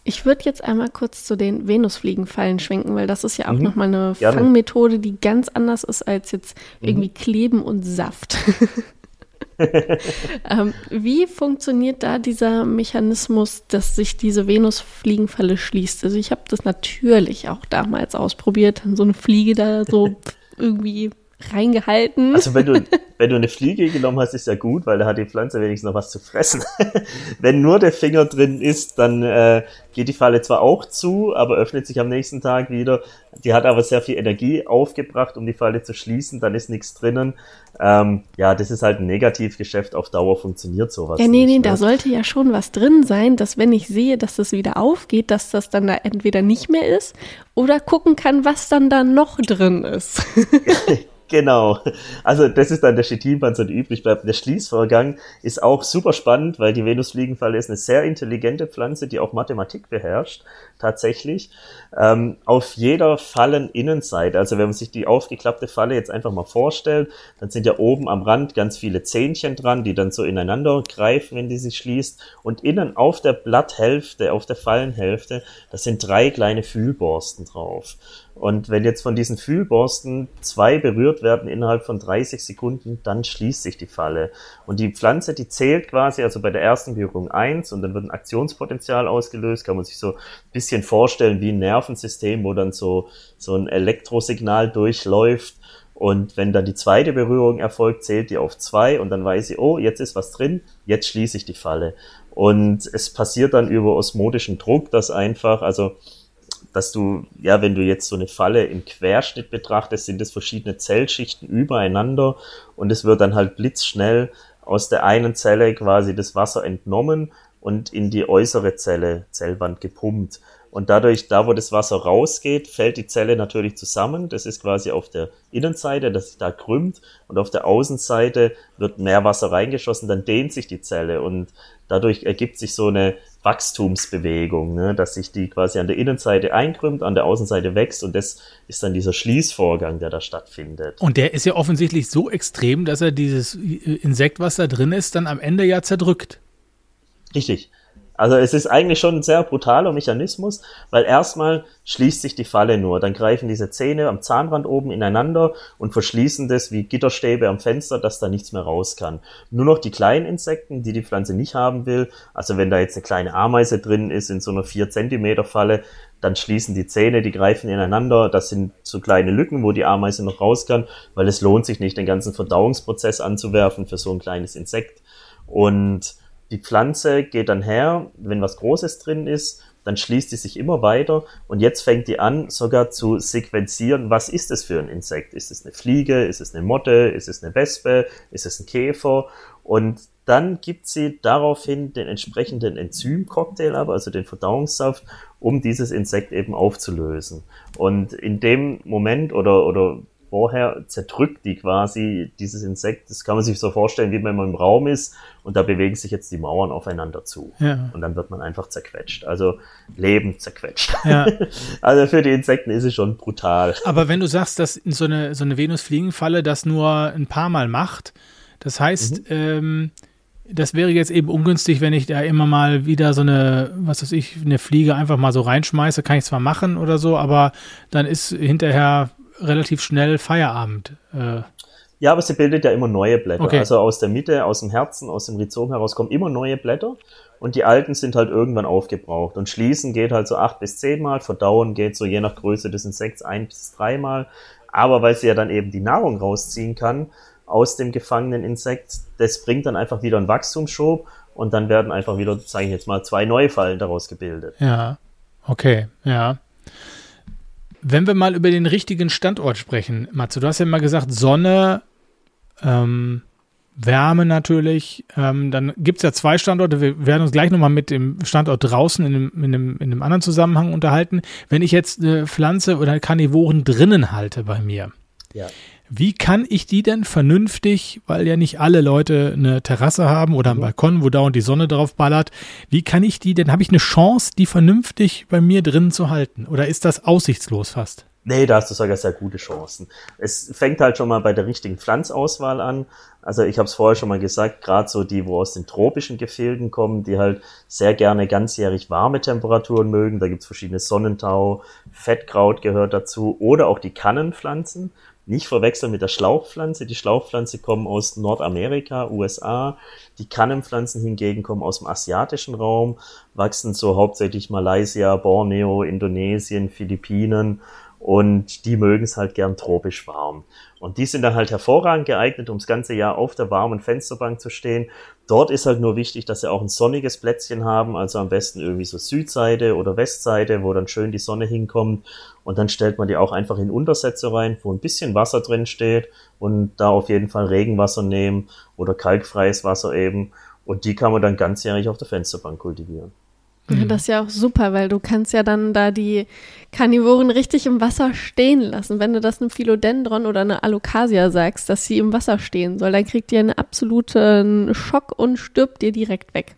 Ich würde jetzt einmal kurz zu den Venusfliegenfallen schwenken, weil das ist ja auch mhm. nochmal eine Gerne. Fangmethode, die ganz anders ist als jetzt mhm. irgendwie mhm. Kleben und Saft. ähm, wie funktioniert da dieser Mechanismus, dass sich diese Venusfliegenfalle schließt? Also ich habe das natürlich auch damals ausprobiert, so eine Fliege da so irgendwie reingehalten. Also wenn du, wenn du eine Fliege genommen hast, ist ja gut, weil da hat die Pflanze wenigstens noch was zu fressen. wenn nur der Finger drin ist, dann äh, geht die Falle zwar auch zu, aber öffnet sich am nächsten Tag wieder. Die hat aber sehr viel Energie aufgebracht, um die Falle zu schließen, dann ist nichts drinnen. Ähm, ja, das ist halt ein Negativgeschäft. Auf Dauer funktioniert sowas. Ja, nee, nicht, nee, ne? da sollte ja schon was drin sein, dass wenn ich sehe, dass das wieder aufgeht, dass das dann da entweder nicht mehr ist oder gucken kann, was dann da noch drin ist. Genau. Also das ist dann der Chitinpanzer, der übrig bleibt. Der Schließvorgang ist auch super spannend, weil die Venusfliegenfalle ist eine sehr intelligente Pflanze, die auch Mathematik beherrscht, tatsächlich. Ähm, auf jeder Falleninnenseite, also wenn man sich die aufgeklappte Falle jetzt einfach mal vorstellt, dann sind ja oben am Rand ganz viele Zähnchen dran, die dann so ineinander greifen, wenn die sich schließt. Und innen auf der Blatthälfte, auf der Fallenhälfte, da sind drei kleine Fühlborsten drauf. Und wenn jetzt von diesen Fühlborsten zwei berührt werden innerhalb von 30 Sekunden, dann schließt sich die Falle. Und die Pflanze, die zählt quasi, also bei der ersten Berührung eins und dann wird ein Aktionspotenzial ausgelöst, kann man sich so ein bisschen vorstellen wie ein Nervensystem, wo dann so, so ein Elektrosignal durchläuft. Und wenn dann die zweite Berührung erfolgt, zählt die auf zwei und dann weiß sie, oh, jetzt ist was drin, jetzt schließe ich die Falle. Und es passiert dann über osmotischen Druck, dass einfach, also dass du, ja, wenn du jetzt so eine Falle im Querschnitt betrachtest, sind es verschiedene Zellschichten übereinander und es wird dann halt blitzschnell aus der einen Zelle quasi das Wasser entnommen und in die äußere Zelle, Zellwand gepumpt. Und dadurch, da wo das Wasser rausgeht, fällt die Zelle natürlich zusammen. Das ist quasi auf der Innenseite, dass sich da krümmt. Und auf der Außenseite wird mehr Wasser reingeschossen, dann dehnt sich die Zelle. Und dadurch ergibt sich so eine Wachstumsbewegung, ne? dass sich die quasi an der Innenseite einkrümmt, an der Außenseite wächst. Und das ist dann dieser Schließvorgang, der da stattfindet. Und der ist ja offensichtlich so extrem, dass er dieses Insekt, was da drin ist, dann am Ende ja zerdrückt. Richtig. Also es ist eigentlich schon ein sehr brutaler Mechanismus, weil erstmal schließt sich die Falle nur. Dann greifen diese Zähne am Zahnrand oben ineinander und verschließen das wie Gitterstäbe am Fenster, dass da nichts mehr raus kann. Nur noch die kleinen Insekten, die die Pflanze nicht haben will, also wenn da jetzt eine kleine Ameise drin ist in so einer 4 Zentimeter Falle, dann schließen die Zähne, die greifen ineinander. Das sind so kleine Lücken, wo die Ameise noch raus kann, weil es lohnt sich nicht, den ganzen Verdauungsprozess anzuwerfen für so ein kleines Insekt. Und die Pflanze geht dann her, wenn was Großes drin ist, dann schließt die sich immer weiter und jetzt fängt die an, sogar zu sequenzieren, was ist es für ein Insekt? Ist es eine Fliege? Ist es eine Motte? Ist es eine Wespe? Ist es ein Käfer? Und dann gibt sie daraufhin den entsprechenden Enzymcocktail ab, also den Verdauungssaft, um dieses Insekt eben aufzulösen. Und in dem Moment oder, oder vorher zerdrückt die quasi dieses Insekt. Das kann man sich so vorstellen, wie wenn man im Raum ist und da bewegen sich jetzt die Mauern aufeinander zu. Ja. Und dann wird man einfach zerquetscht. Also Leben zerquetscht. Ja. also für die Insekten ist es schon brutal. Aber wenn du sagst, dass so eine, so eine Venusfliegenfalle das nur ein paar Mal macht, das heißt, mhm. ähm, das wäre jetzt eben ungünstig, wenn ich da immer mal wieder so eine, was weiß ich, eine Fliege einfach mal so reinschmeiße. Kann ich zwar machen oder so, aber dann ist hinterher relativ schnell Feierabend. Äh, ja, aber sie bildet ja immer neue Blätter. Okay. Also aus der Mitte, aus dem Herzen, aus dem Rhizom heraus kommen immer neue Blätter und die alten sind halt irgendwann aufgebraucht. Und schließen geht halt so acht bis zehn Mal, verdauen geht so je nach Größe des Insekts ein bis drei Mal. Aber weil sie ja dann eben die Nahrung rausziehen kann aus dem gefangenen Insekt, das bringt dann einfach wieder einen Wachstumsschub und dann werden einfach wieder, sage ich jetzt mal, zwei neue Fallen daraus gebildet. Ja, okay, ja. Wenn wir mal über den richtigen Standort sprechen, Matze, du hast ja mal gesagt, Sonne, ähm, Wärme natürlich. Ähm, dann gibt es ja zwei Standorte. Wir werden uns gleich nochmal mit dem Standort draußen in einem, in, einem, in einem anderen Zusammenhang unterhalten. Wenn ich jetzt eine Pflanze oder Karnivoren drinnen halte bei mir, ja. Wie kann ich die denn vernünftig, weil ja nicht alle Leute eine Terrasse haben oder einen. Balkon, wo dauernd die Sonne drauf ballert, wie kann ich die denn, habe ich eine Chance, die vernünftig bei mir drinnen zu halten? Oder ist das aussichtslos fast? Nee, da hast du sogar sehr gute Chancen. Es fängt halt schon mal bei der richtigen Pflanzauswahl an. Also ich habe es vorher schon mal gesagt, gerade so die, wo aus den tropischen Gefilden kommen, die halt sehr gerne ganzjährig warme Temperaturen mögen. Da gibt's verschiedene Sonnentau, Fettkraut gehört dazu oder auch die Kannenpflanzen. Nicht verwechseln mit der Schlauchpflanze. Die Schlauchpflanze kommen aus Nordamerika, USA. Die Kannenpflanzen hingegen kommen aus dem asiatischen Raum, wachsen so hauptsächlich Malaysia, Borneo, Indonesien, Philippinen und die mögen es halt gern tropisch warm. Und die sind dann halt hervorragend geeignet, um das ganze Jahr auf der warmen Fensterbank zu stehen. Dort ist halt nur wichtig, dass sie auch ein sonniges Plätzchen haben, also am besten irgendwie so Südseite oder Westseite, wo dann schön die Sonne hinkommt. Und dann stellt man die auch einfach in Untersätze rein, wo ein bisschen Wasser drin steht und da auf jeden Fall Regenwasser nehmen oder kalkfreies Wasser eben. Und die kann man dann ganzjährig auf der Fensterbank kultivieren. Ja, das ist ja auch super, weil du kannst ja dann da die Karnivoren richtig im Wasser stehen lassen. Wenn du das einem Philodendron oder einer Alocasia sagst, dass sie im Wasser stehen soll, dann kriegt ihr einen absoluten Schock und stirbt dir direkt weg.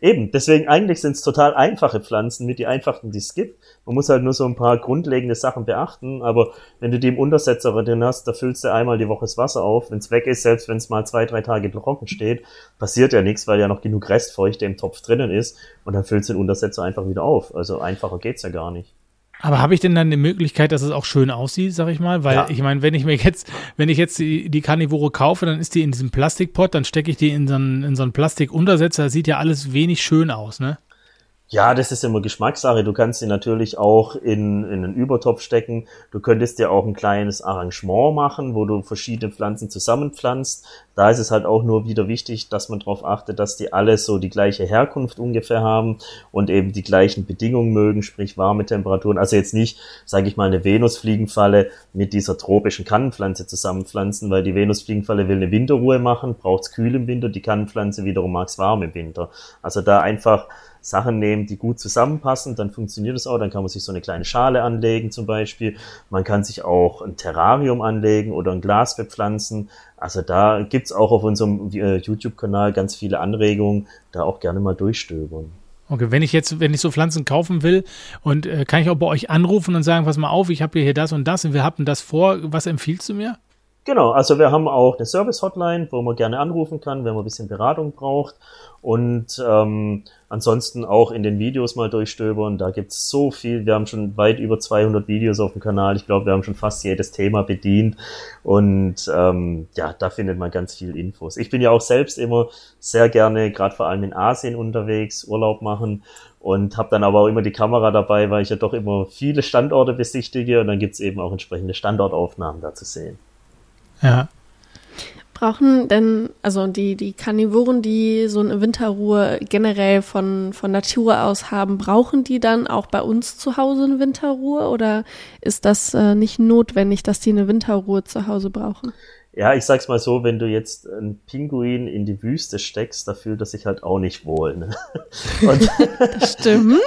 Eben, deswegen eigentlich sind es total einfache Pflanzen mit die einfachsten, die es gibt. Man muss halt nur so ein paar grundlegende Sachen beachten, aber wenn du die im Untersetzer drin hast, da füllst du einmal die Woche das Wasser auf. Wenn es weg ist, selbst wenn es mal zwei, drei Tage trocken steht, passiert ja nichts, weil ja noch genug Restfeuchte im Topf drinnen ist und dann füllst du den Untersetzer einfach wieder auf. Also einfacher geht's ja gar nicht. Aber habe ich denn dann die Möglichkeit, dass es auch schön aussieht, sag ich mal? Weil ja. ich meine, wenn ich mir jetzt, wenn ich jetzt die, die Karnivore kaufe, dann ist die in diesem Plastikpot, dann stecke ich die in so einen, in so einen Plastikuntersetzer, das sieht ja alles wenig schön aus, ne? Ja, das ist immer Geschmackssache. Du kannst sie natürlich auch in, in einen Übertopf stecken. Du könntest dir auch ein kleines Arrangement machen, wo du verschiedene Pflanzen zusammenpflanzt. Da ist es halt auch nur wieder wichtig, dass man darauf achtet, dass die alle so die gleiche Herkunft ungefähr haben und eben die gleichen Bedingungen mögen, sprich warme Temperaturen. Also jetzt nicht, sage ich mal, eine Venusfliegenfalle mit dieser tropischen Kannenpflanze zusammenpflanzen, weil die Venusfliegenfalle will eine Winterruhe machen, braucht's kühl im Winter, die Kannenpflanze wiederum mag's warm im Winter. Also da einfach Sachen nehmen, die gut zusammenpassen, dann funktioniert es auch. Dann kann man sich so eine kleine Schale anlegen zum Beispiel. Man kann sich auch ein Terrarium anlegen oder ein Glas bepflanzen. Also da gibt's auch auf unserem äh, YouTube-Kanal ganz viele Anregungen, da auch gerne mal durchstöbern. Okay, wenn ich jetzt, wenn ich so Pflanzen kaufen will und äh, kann ich auch bei euch anrufen und sagen, pass mal auf, ich habe hier das und das und wir haben das vor, was empfiehlst du mir? Genau, also wir haben auch eine Service-Hotline, wo man gerne anrufen kann, wenn man ein bisschen Beratung braucht. Und ähm, ansonsten auch in den Videos mal durchstöbern. Da gibt's so viel. Wir haben schon weit über 200 Videos auf dem Kanal. Ich glaube, wir haben schon fast jedes Thema bedient. Und ähm, ja, da findet man ganz viel Infos. Ich bin ja auch selbst immer sehr gerne, gerade vor allem in Asien unterwegs, Urlaub machen und habe dann aber auch immer die Kamera dabei, weil ich ja doch immer viele Standorte besichtige und dann gibt's eben auch entsprechende Standortaufnahmen da zu sehen. Ja. Brauchen denn, also die, die Karnivoren, die so eine Winterruhe generell von, von Natur aus haben, brauchen die dann auch bei uns zu Hause eine Winterruhe oder ist das äh, nicht notwendig, dass die eine Winterruhe zu Hause brauchen? Ja, ich sag's mal so, wenn du jetzt einen Pinguin in die Wüste steckst, da fühlt er sich halt auch nicht wohl. Ne? Und das stimmt.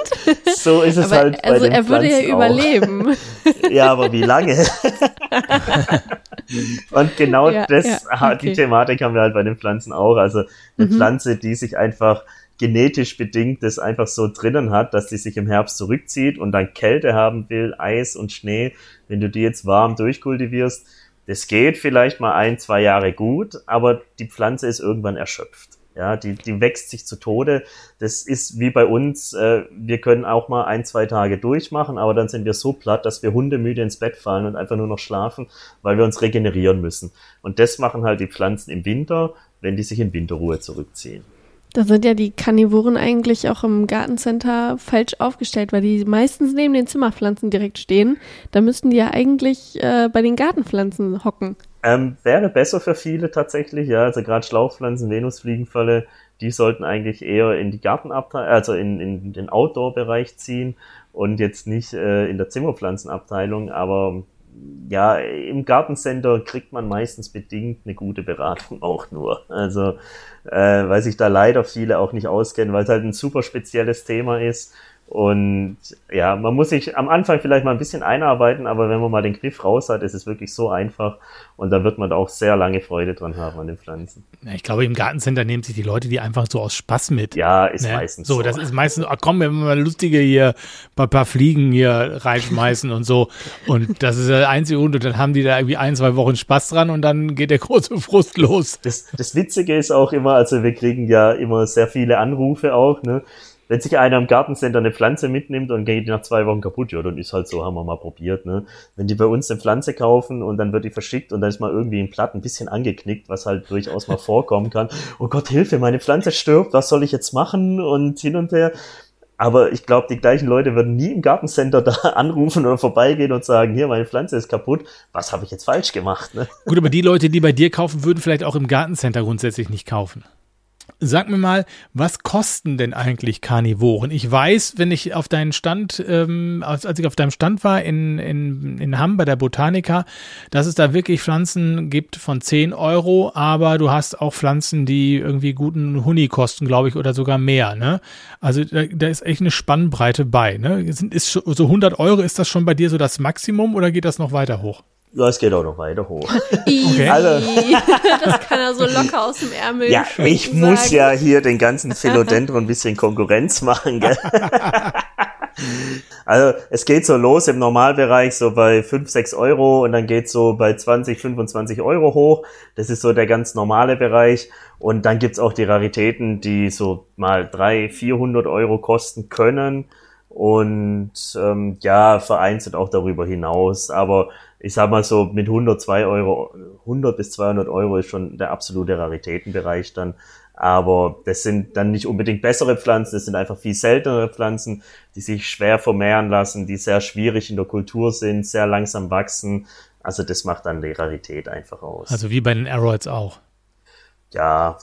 So ist es aber halt bei Also den er würde Pflanzen ja überleben. Ja, aber wie lange? Und genau ja, das, ja, okay. die Thematik haben wir halt bei den Pflanzen auch. Also eine mhm. Pflanze, die sich einfach genetisch bedingt das einfach so drinnen hat, dass die sich im Herbst zurückzieht und dann Kälte haben will, Eis und Schnee. Wenn du die jetzt warm durchkultivierst, das geht vielleicht mal ein, zwei Jahre gut, aber die Pflanze ist irgendwann erschöpft. Ja, die, die wächst sich zu Tode. Das ist wie bei uns, äh, wir können auch mal ein, zwei Tage durchmachen, aber dann sind wir so platt, dass wir hundemüde ins Bett fallen und einfach nur noch schlafen, weil wir uns regenerieren müssen. Und das machen halt die Pflanzen im Winter, wenn die sich in Winterruhe zurückziehen. Da sind ja die Karnivoren eigentlich auch im Gartencenter falsch aufgestellt, weil die meistens neben den Zimmerpflanzen direkt stehen. Da müssten die ja eigentlich äh, bei den Gartenpflanzen hocken. Ähm, wäre besser für viele tatsächlich, ja. Also gerade Schlauchpflanzen, Venusfliegenfalle, die sollten eigentlich eher in die Gartenabteilung, also in, in den Outdoor-Bereich ziehen und jetzt nicht äh, in der Zimmerpflanzenabteilung. Aber ja, im Gartencenter kriegt man meistens bedingt eine gute Beratung auch nur. Also, äh, weil sich da leider viele auch nicht auskennen, weil es halt ein super spezielles Thema ist und ja, man muss sich am Anfang vielleicht mal ein bisschen einarbeiten, aber wenn man mal den Griff raus hat, ist es wirklich so einfach und da wird man auch sehr lange Freude dran haben an den Pflanzen. Ja, ich glaube, im Gartencenter nehmen sich die Leute die einfach so aus Spaß mit. Ja, ist ne? meistens so. So, das ist meistens, ach komm, wenn wir mal lustige hier, ein paar Fliegen hier reinschmeißen und so. Und das ist der einzige Grund. Und dann haben die da irgendwie ein, zwei Wochen Spaß dran und dann geht der große Frust los. Das, das Witzige ist auch immer, also wir kriegen ja immer sehr viele Anrufe auch, ne? Wenn sich einer im Gartencenter eine Pflanze mitnimmt und geht die nach zwei Wochen kaputt, ja, dann ist halt so, haben wir mal probiert, ne? Wenn die bei uns eine Pflanze kaufen und dann wird die verschickt und dann ist mal irgendwie ein Blatt ein bisschen angeknickt, was halt durchaus mal vorkommen kann. Oh Gott, Hilfe, meine Pflanze stirbt, was soll ich jetzt machen? Und hin und her. Aber ich glaube, die gleichen Leute würden nie im Gartencenter da anrufen oder vorbeigehen und sagen, hier, meine Pflanze ist kaputt. Was habe ich jetzt falsch gemacht? Ne? Gut, aber die Leute, die bei dir kaufen, würden vielleicht auch im Gartencenter grundsätzlich nicht kaufen. Sag mir mal, was kosten denn eigentlich Karnivoren? Ich weiß, wenn ich auf deinen Stand, ähm, als, ich auf deinem Stand war in, in, in Hamm bei der Botanica, dass es da wirklich Pflanzen gibt von 10 Euro, aber du hast auch Pflanzen, die irgendwie guten Huni kosten, glaube ich, oder sogar mehr. Ne? Also da, da ist echt eine Spannbreite bei. Ne? Ist, ist so 100 Euro, ist das schon bei dir so das Maximum oder geht das noch weiter hoch? Ja, es geht auch noch weiter hoch. okay. Also, das kann er so locker aus dem Ärmel Ja, ich sagen. muss ja hier den ganzen Philodendron ein bisschen Konkurrenz machen, gell? also, es geht so los im Normalbereich so bei 5, 6 Euro und dann geht so bei 20, 25 Euro hoch. Das ist so der ganz normale Bereich. Und dann gibt's auch die Raritäten, die so mal 300, 400 Euro kosten können. Und ähm, ja, vereinzelt auch darüber hinaus. Aber ich sag mal so, mit 100, 2 Euro, 100 bis 200 Euro ist schon der absolute Raritätenbereich dann. Aber das sind dann nicht unbedingt bessere Pflanzen, das sind einfach viel seltenere Pflanzen, die sich schwer vermehren lassen, die sehr schwierig in der Kultur sind, sehr langsam wachsen. Also das macht dann die Rarität einfach aus. Also wie bei den Aeroids auch. Ja,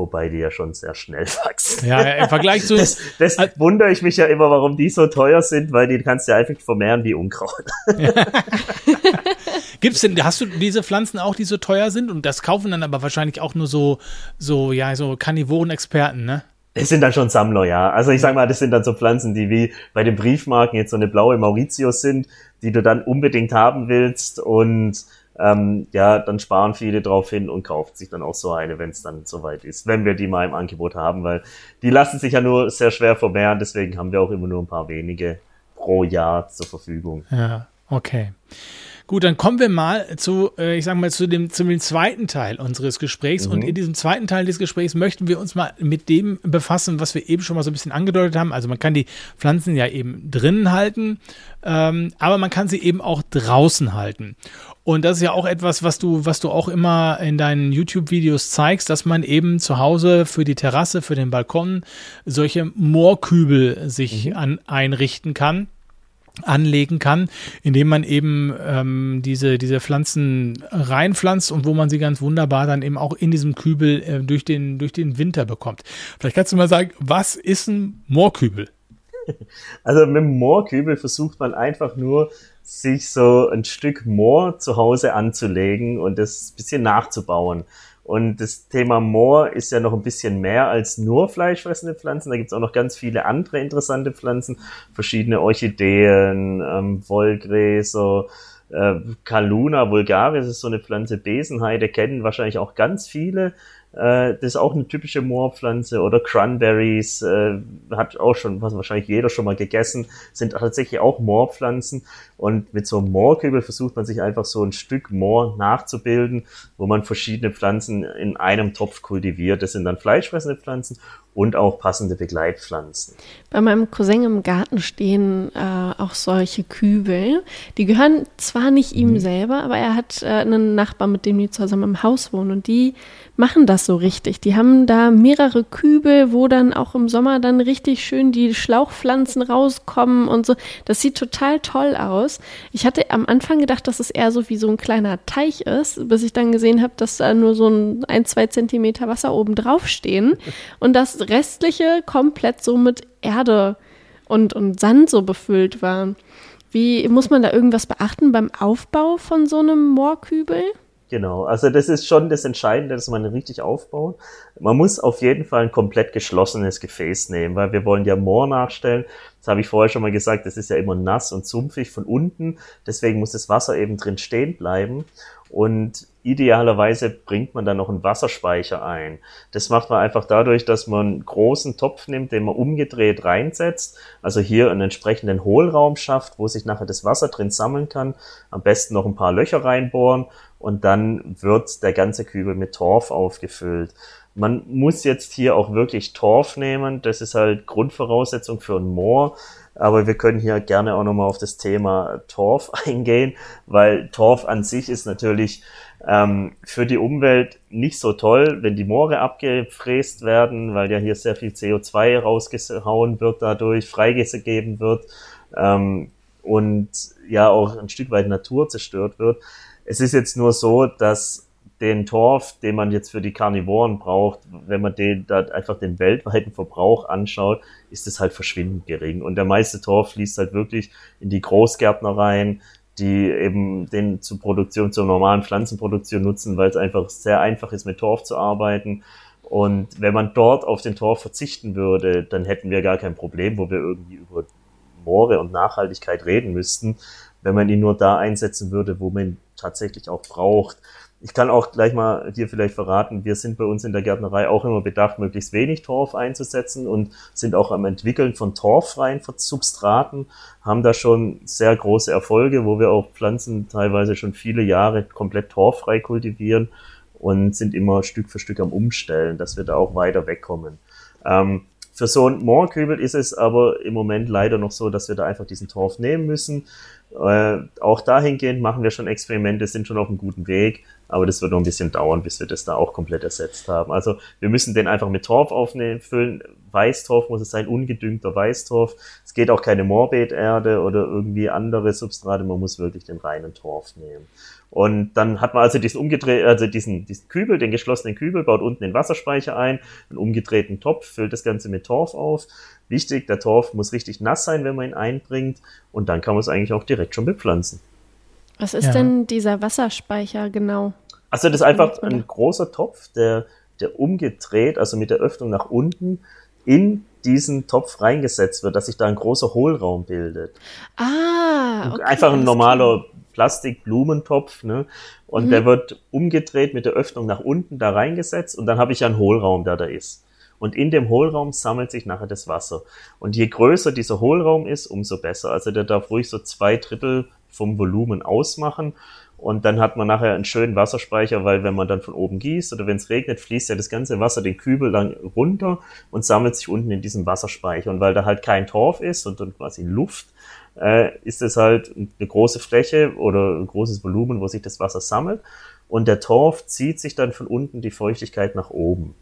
wobei die ja schon sehr schnell wachsen. Ja, im Vergleich zu. Das, das wundere ich mich ja immer, warum die so teuer sind, weil die kannst du ja einfach vermehren wie Unkraut. Gibt's denn, hast du diese Pflanzen auch, die so teuer sind? Und das kaufen dann aber wahrscheinlich auch nur so, so, ja, so Karnivoren-Experten, ne? Das sind dann schon Sammler, ja. Also ich sag mal, das sind dann so Pflanzen, die wie bei den Briefmarken jetzt so eine blaue Mauritius sind, die du dann unbedingt haben willst und ähm, ja, dann sparen viele drauf hin und kauft sich dann auch so eine, wenn es dann soweit ist, wenn wir die mal im Angebot haben, weil die lassen sich ja nur sehr schwer vermehren, deswegen haben wir auch immer nur ein paar wenige pro Jahr zur Verfügung. Ja, okay. Gut, dann kommen wir mal zu, äh, ich sag mal, zu dem, zu dem zweiten Teil unseres Gesprächs. Mhm. Und in diesem zweiten Teil des Gesprächs möchten wir uns mal mit dem befassen, was wir eben schon mal so ein bisschen angedeutet haben. Also man kann die Pflanzen ja eben drinnen halten, ähm, aber man kann sie eben auch draußen halten. Und das ist ja auch etwas, was du, was du auch immer in deinen YouTube-Videos zeigst, dass man eben zu Hause für die Terrasse, für den Balkon solche Moorkübel sich mhm. an, einrichten kann anlegen kann, indem man eben ähm, diese, diese Pflanzen reinpflanzt und wo man sie ganz wunderbar dann eben auch in diesem Kübel äh, durch, den, durch den Winter bekommt. Vielleicht kannst du mal sagen, was ist ein Moorkübel? Also mit dem Moorkübel versucht man einfach nur, sich so ein Stück Moor zu Hause anzulegen und das bisschen nachzubauen. Und das Thema Moor ist ja noch ein bisschen mehr als nur fleischfressende Pflanzen. Da gibt es auch noch ganz viele andere interessante Pflanzen, verschiedene Orchideen, ähm, Wollgräser, äh, Caluna vulgaris ist so eine Pflanze, Besenheide kennen wahrscheinlich auch ganz viele. Äh, das ist auch eine typische Moorpflanze oder Cranberries, äh, hat auch schon, was wahrscheinlich jeder schon mal gegessen, sind tatsächlich auch Moorpflanzen. Und mit so einem Moorkübel versucht man sich einfach so ein Stück Moor nachzubilden, wo man verschiedene Pflanzen in einem Topf kultiviert. Das sind dann fleischfressende Pflanzen und auch passende Begleitpflanzen. Bei meinem Cousin im Garten stehen äh, auch solche Kübel. Die gehören zwar nicht ihm mhm. selber, aber er hat äh, einen Nachbarn, mit dem die zusammen im Haus wohnen und die machen das so richtig. Die haben da mehrere Kübel, wo dann auch im Sommer dann richtig schön die Schlauchpflanzen rauskommen und so. Das sieht total toll aus. Ich hatte am Anfang gedacht, dass es eher so wie so ein kleiner Teich ist, bis ich dann gesehen habe, dass da nur so ein, ein zwei Zentimeter Wasser oben drauf stehen und das restliche komplett so mit Erde und, und Sand so befüllt war. Wie muss man da irgendwas beachten beim Aufbau von so einem Moorkübel? Genau, also das ist schon das Entscheidende, dass man richtig aufbaut. Man muss auf jeden Fall ein komplett geschlossenes Gefäß nehmen, weil wir wollen ja Moor nachstellen. Das habe ich vorher schon mal gesagt, das ist ja immer nass und sumpfig von unten. Deswegen muss das Wasser eben drin stehen bleiben. Und idealerweise bringt man dann noch einen Wasserspeicher ein. Das macht man einfach dadurch, dass man einen großen Topf nimmt, den man umgedreht reinsetzt, also hier einen entsprechenden Hohlraum schafft, wo sich nachher das Wasser drin sammeln kann. Am besten noch ein paar Löcher reinbohren und dann wird der ganze Kübel mit Torf aufgefüllt. Man muss jetzt hier auch wirklich Torf nehmen. Das ist halt Grundvoraussetzung für ein Moor. Aber wir können hier gerne auch nochmal auf das Thema Torf eingehen, weil Torf an sich ist natürlich ähm, für die Umwelt nicht so toll, wenn die Moore abgefräst werden, weil ja hier sehr viel CO2 rausgehauen wird dadurch, freigegeben wird ähm, und ja auch ein Stück weit Natur zerstört wird. Es ist jetzt nur so, dass den Torf, den man jetzt für die Karnivoren braucht, wenn man den da einfach den weltweiten Verbrauch anschaut, ist es halt verschwindend gering. Und der meiste Torf fließt halt wirklich in die Großgärtnereien, die eben den zur Produktion, zur normalen Pflanzenproduktion nutzen, weil es einfach sehr einfach ist, mit Torf zu arbeiten. Und wenn man dort auf den Torf verzichten würde, dann hätten wir gar kein Problem, wo wir irgendwie über Moore und Nachhaltigkeit reden müssten, wenn man ihn nur da einsetzen würde, wo man tatsächlich auch braucht. Ich kann auch gleich mal dir vielleicht verraten, wir sind bei uns in der Gärtnerei auch immer bedacht, möglichst wenig Torf einzusetzen und sind auch am Entwickeln von torffreien Substraten, haben da schon sehr große Erfolge, wo wir auch Pflanzen teilweise schon viele Jahre komplett torffrei kultivieren und sind immer Stück für Stück am Umstellen, dass wir da auch weiter wegkommen. Ähm, für so einen Moorkübel ist es aber im Moment leider noch so, dass wir da einfach diesen Torf nehmen müssen. Äh, auch dahingehend machen wir schon Experimente, sind schon auf einem guten Weg, aber das wird noch ein bisschen dauern, bis wir das da auch komplett ersetzt haben. Also wir müssen den einfach mit Torf auffüllen. Weißtorf muss es sein, ungedüngter Weißtorf. Es geht auch keine Morbeterde oder irgendwie andere Substrate, man muss wirklich den reinen Torf nehmen. Und dann hat man also diesen umgedreht, also diesen, diesen Kübel, den geschlossenen Kübel, baut unten den Wasserspeicher ein, einen umgedrehten Topf, füllt das Ganze mit Torf auf. Wichtig, der Torf muss richtig nass sein, wenn man ihn einbringt. Und dann kann man es eigentlich auch direkt schon bepflanzen. Was ist ja. denn dieser Wasserspeicher genau? Also das ist einfach ein großer Topf, der, der umgedreht, also mit der Öffnung nach unten, in diesen Topf reingesetzt wird, dass sich da ein großer Hohlraum bildet. Ah, okay, einfach ein normaler Plastikblumentopf, ne? Und mhm. der wird umgedreht mit der Öffnung nach unten da reingesetzt und dann habe ich einen Hohlraum, der da ist. Und in dem Hohlraum sammelt sich nachher das Wasser. Und je größer dieser Hohlraum ist, umso besser. Also der darf ruhig so zwei Drittel vom Volumen ausmachen. Und dann hat man nachher einen schönen Wasserspeicher, weil wenn man dann von oben gießt oder wenn es regnet, fließt ja das ganze Wasser den Kübel dann runter und sammelt sich unten in diesem Wasserspeicher. Und weil da halt kein Torf ist, sondern quasi Luft, äh, ist es halt eine große Fläche oder ein großes Volumen, wo sich das Wasser sammelt. Und der Torf zieht sich dann von unten die Feuchtigkeit nach oben.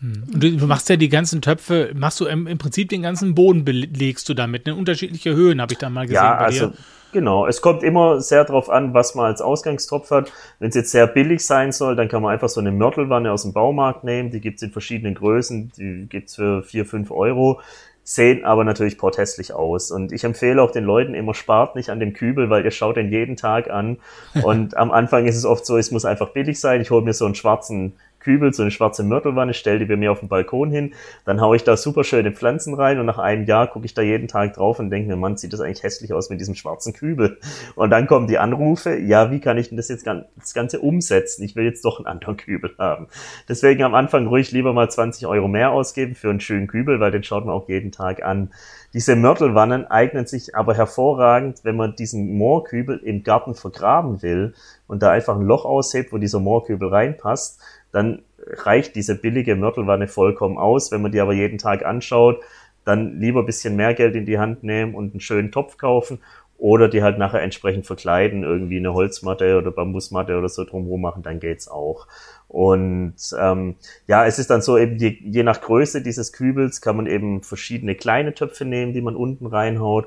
Hm. Und du machst ja die ganzen Töpfe, machst du im, im Prinzip den ganzen Boden belegst du damit, in unterschiedliche Höhen, habe ich da mal gesehen. Ja, also genau. Es kommt immer sehr darauf an, was man als Ausgangstopf hat. Wenn es jetzt sehr billig sein soll, dann kann man einfach so eine Mörtelwanne aus dem Baumarkt nehmen. Die gibt's in verschiedenen Größen, die gibt's für vier fünf Euro sehen aber natürlich porthässlich aus. Und ich empfehle auch den Leuten immer, spart nicht an dem Kübel, weil ihr schaut den jeden Tag an. Und am Anfang ist es oft so, es muss einfach billig sein. Ich hole mir so einen schwarzen Kübel, so eine schwarze Mörtelwanne, stelle die bei mir auf den Balkon hin, dann haue ich da super schöne Pflanzen rein und nach einem Jahr gucke ich da jeden Tag drauf und denke mir, Mann, sieht das eigentlich hässlich aus mit diesem schwarzen Kübel. Und dann kommen die Anrufe, ja, wie kann ich denn das jetzt das Ganze umsetzen? Ich will jetzt doch einen anderen Kübel haben. Deswegen am Anfang ruhig lieber mal 20 Euro mehr ausgeben für einen schönen Kübel, weil den schaut man auch jeden Tag an. Diese Mörtelwannen eignen sich aber hervorragend, wenn man diesen Moorkübel im Garten vergraben will und da einfach ein Loch aushebt, wo dieser Moorkübel reinpasst, dann reicht diese billige Mörtelwanne vollkommen aus. Wenn man die aber jeden Tag anschaut, dann lieber ein bisschen mehr Geld in die Hand nehmen und einen schönen Topf kaufen oder die halt nachher entsprechend verkleiden, irgendwie eine Holzmatte oder Bambusmatte oder so drumherum machen, dann geht's auch. Und ähm, ja, es ist dann so eben je, je nach Größe dieses Kübels kann man eben verschiedene kleine Töpfe nehmen, die man unten reinhaut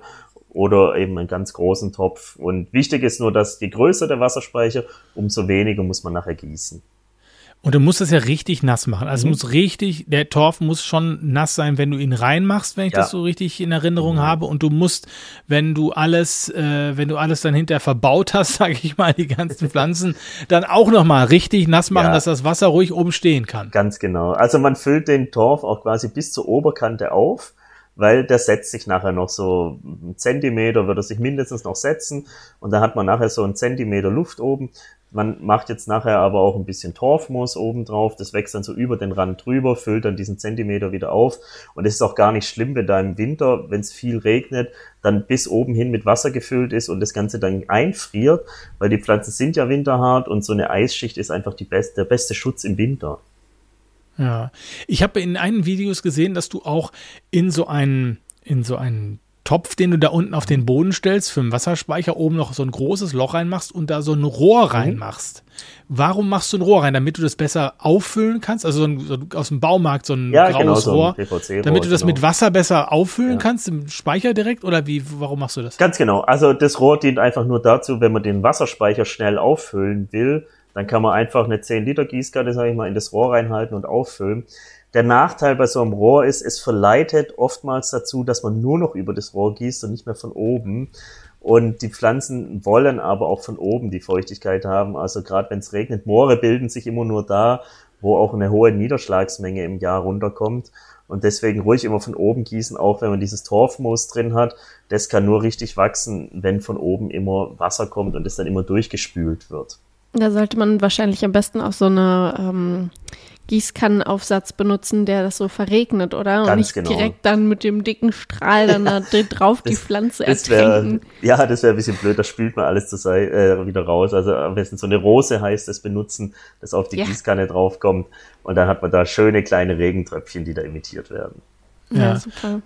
oder eben einen ganz großen Topf. Und wichtig ist nur, dass je größer der Wasserspeicher, umso weniger muss man nachher gießen. Und du musst es ja richtig nass machen. Also mhm. es muss richtig, der Torf muss schon nass sein, wenn du ihn reinmachst, wenn ich ja. das so richtig in Erinnerung mhm. habe. Und du musst, wenn du alles, äh, wenn du alles dann hinterher verbaut hast, sage ich mal, die ganzen Pflanzen, dann auch nochmal richtig nass machen, ja. dass das Wasser ruhig oben stehen kann. Ganz genau. Also man füllt den Torf auch quasi bis zur Oberkante auf weil der setzt sich nachher noch so einen Zentimeter, wird er sich mindestens noch setzen und dann hat man nachher so einen Zentimeter Luft oben. Man macht jetzt nachher aber auch ein bisschen Torfmoos oben drauf. Das wächst dann so über den Rand drüber, füllt dann diesen Zentimeter wieder auf. Und es ist auch gar nicht schlimm, wenn da im Winter, wenn es viel regnet, dann bis oben hin mit Wasser gefüllt ist und das Ganze dann einfriert, weil die Pflanzen sind ja winterhart und so eine Eisschicht ist einfach die beste, der beste Schutz im Winter. Ja, ich habe in einigen Videos gesehen, dass du auch in so einen in so einen Topf, den du da unten auf den Boden stellst, für einen Wasserspeicher oben noch so ein großes Loch reinmachst und da so ein Rohr mhm. reinmachst. Warum machst du ein Rohr rein? Damit du das besser auffüllen kannst? Also so, ein, so aus dem Baumarkt so ein ja, graues genau, Rohr. So ein damit du das genau. mit Wasser besser auffüllen ja. kannst im Speicher direkt? Oder wie, warum machst du das? Ganz genau. Also das Rohr dient einfach nur dazu, wenn man den Wasserspeicher schnell auffüllen will, dann kann man einfach eine 10 Liter Gießkanne, sage ich mal, in das Rohr reinhalten und auffüllen. Der Nachteil bei so einem Rohr ist, es verleitet oftmals dazu, dass man nur noch über das Rohr gießt und nicht mehr von oben. Und die Pflanzen wollen aber auch von oben die Feuchtigkeit haben. Also gerade wenn es regnet, Moore bilden sich immer nur da, wo auch eine hohe Niederschlagsmenge im Jahr runterkommt. Und deswegen ruhig immer von oben gießen, auch wenn man dieses Torfmoos drin hat. Das kann nur richtig wachsen, wenn von oben immer Wasser kommt und es dann immer durchgespült wird. Da sollte man wahrscheinlich am besten auch so eine ähm, Gießkannenaufsatz benutzen, der das so verregnet, oder? Und nicht genau. direkt dann mit dem dicken Strahl dann da drauf das, die Pflanze das wär, Ja, das wäre ein bisschen blöd, da spült man alles zur Seite, äh, wieder raus. Also am besten so eine Rose heißt es benutzen, das auf die ja. Gießkanne draufkommt und dann hat man da schöne kleine Regentröpfchen, die da imitiert werden. Ja, ja super.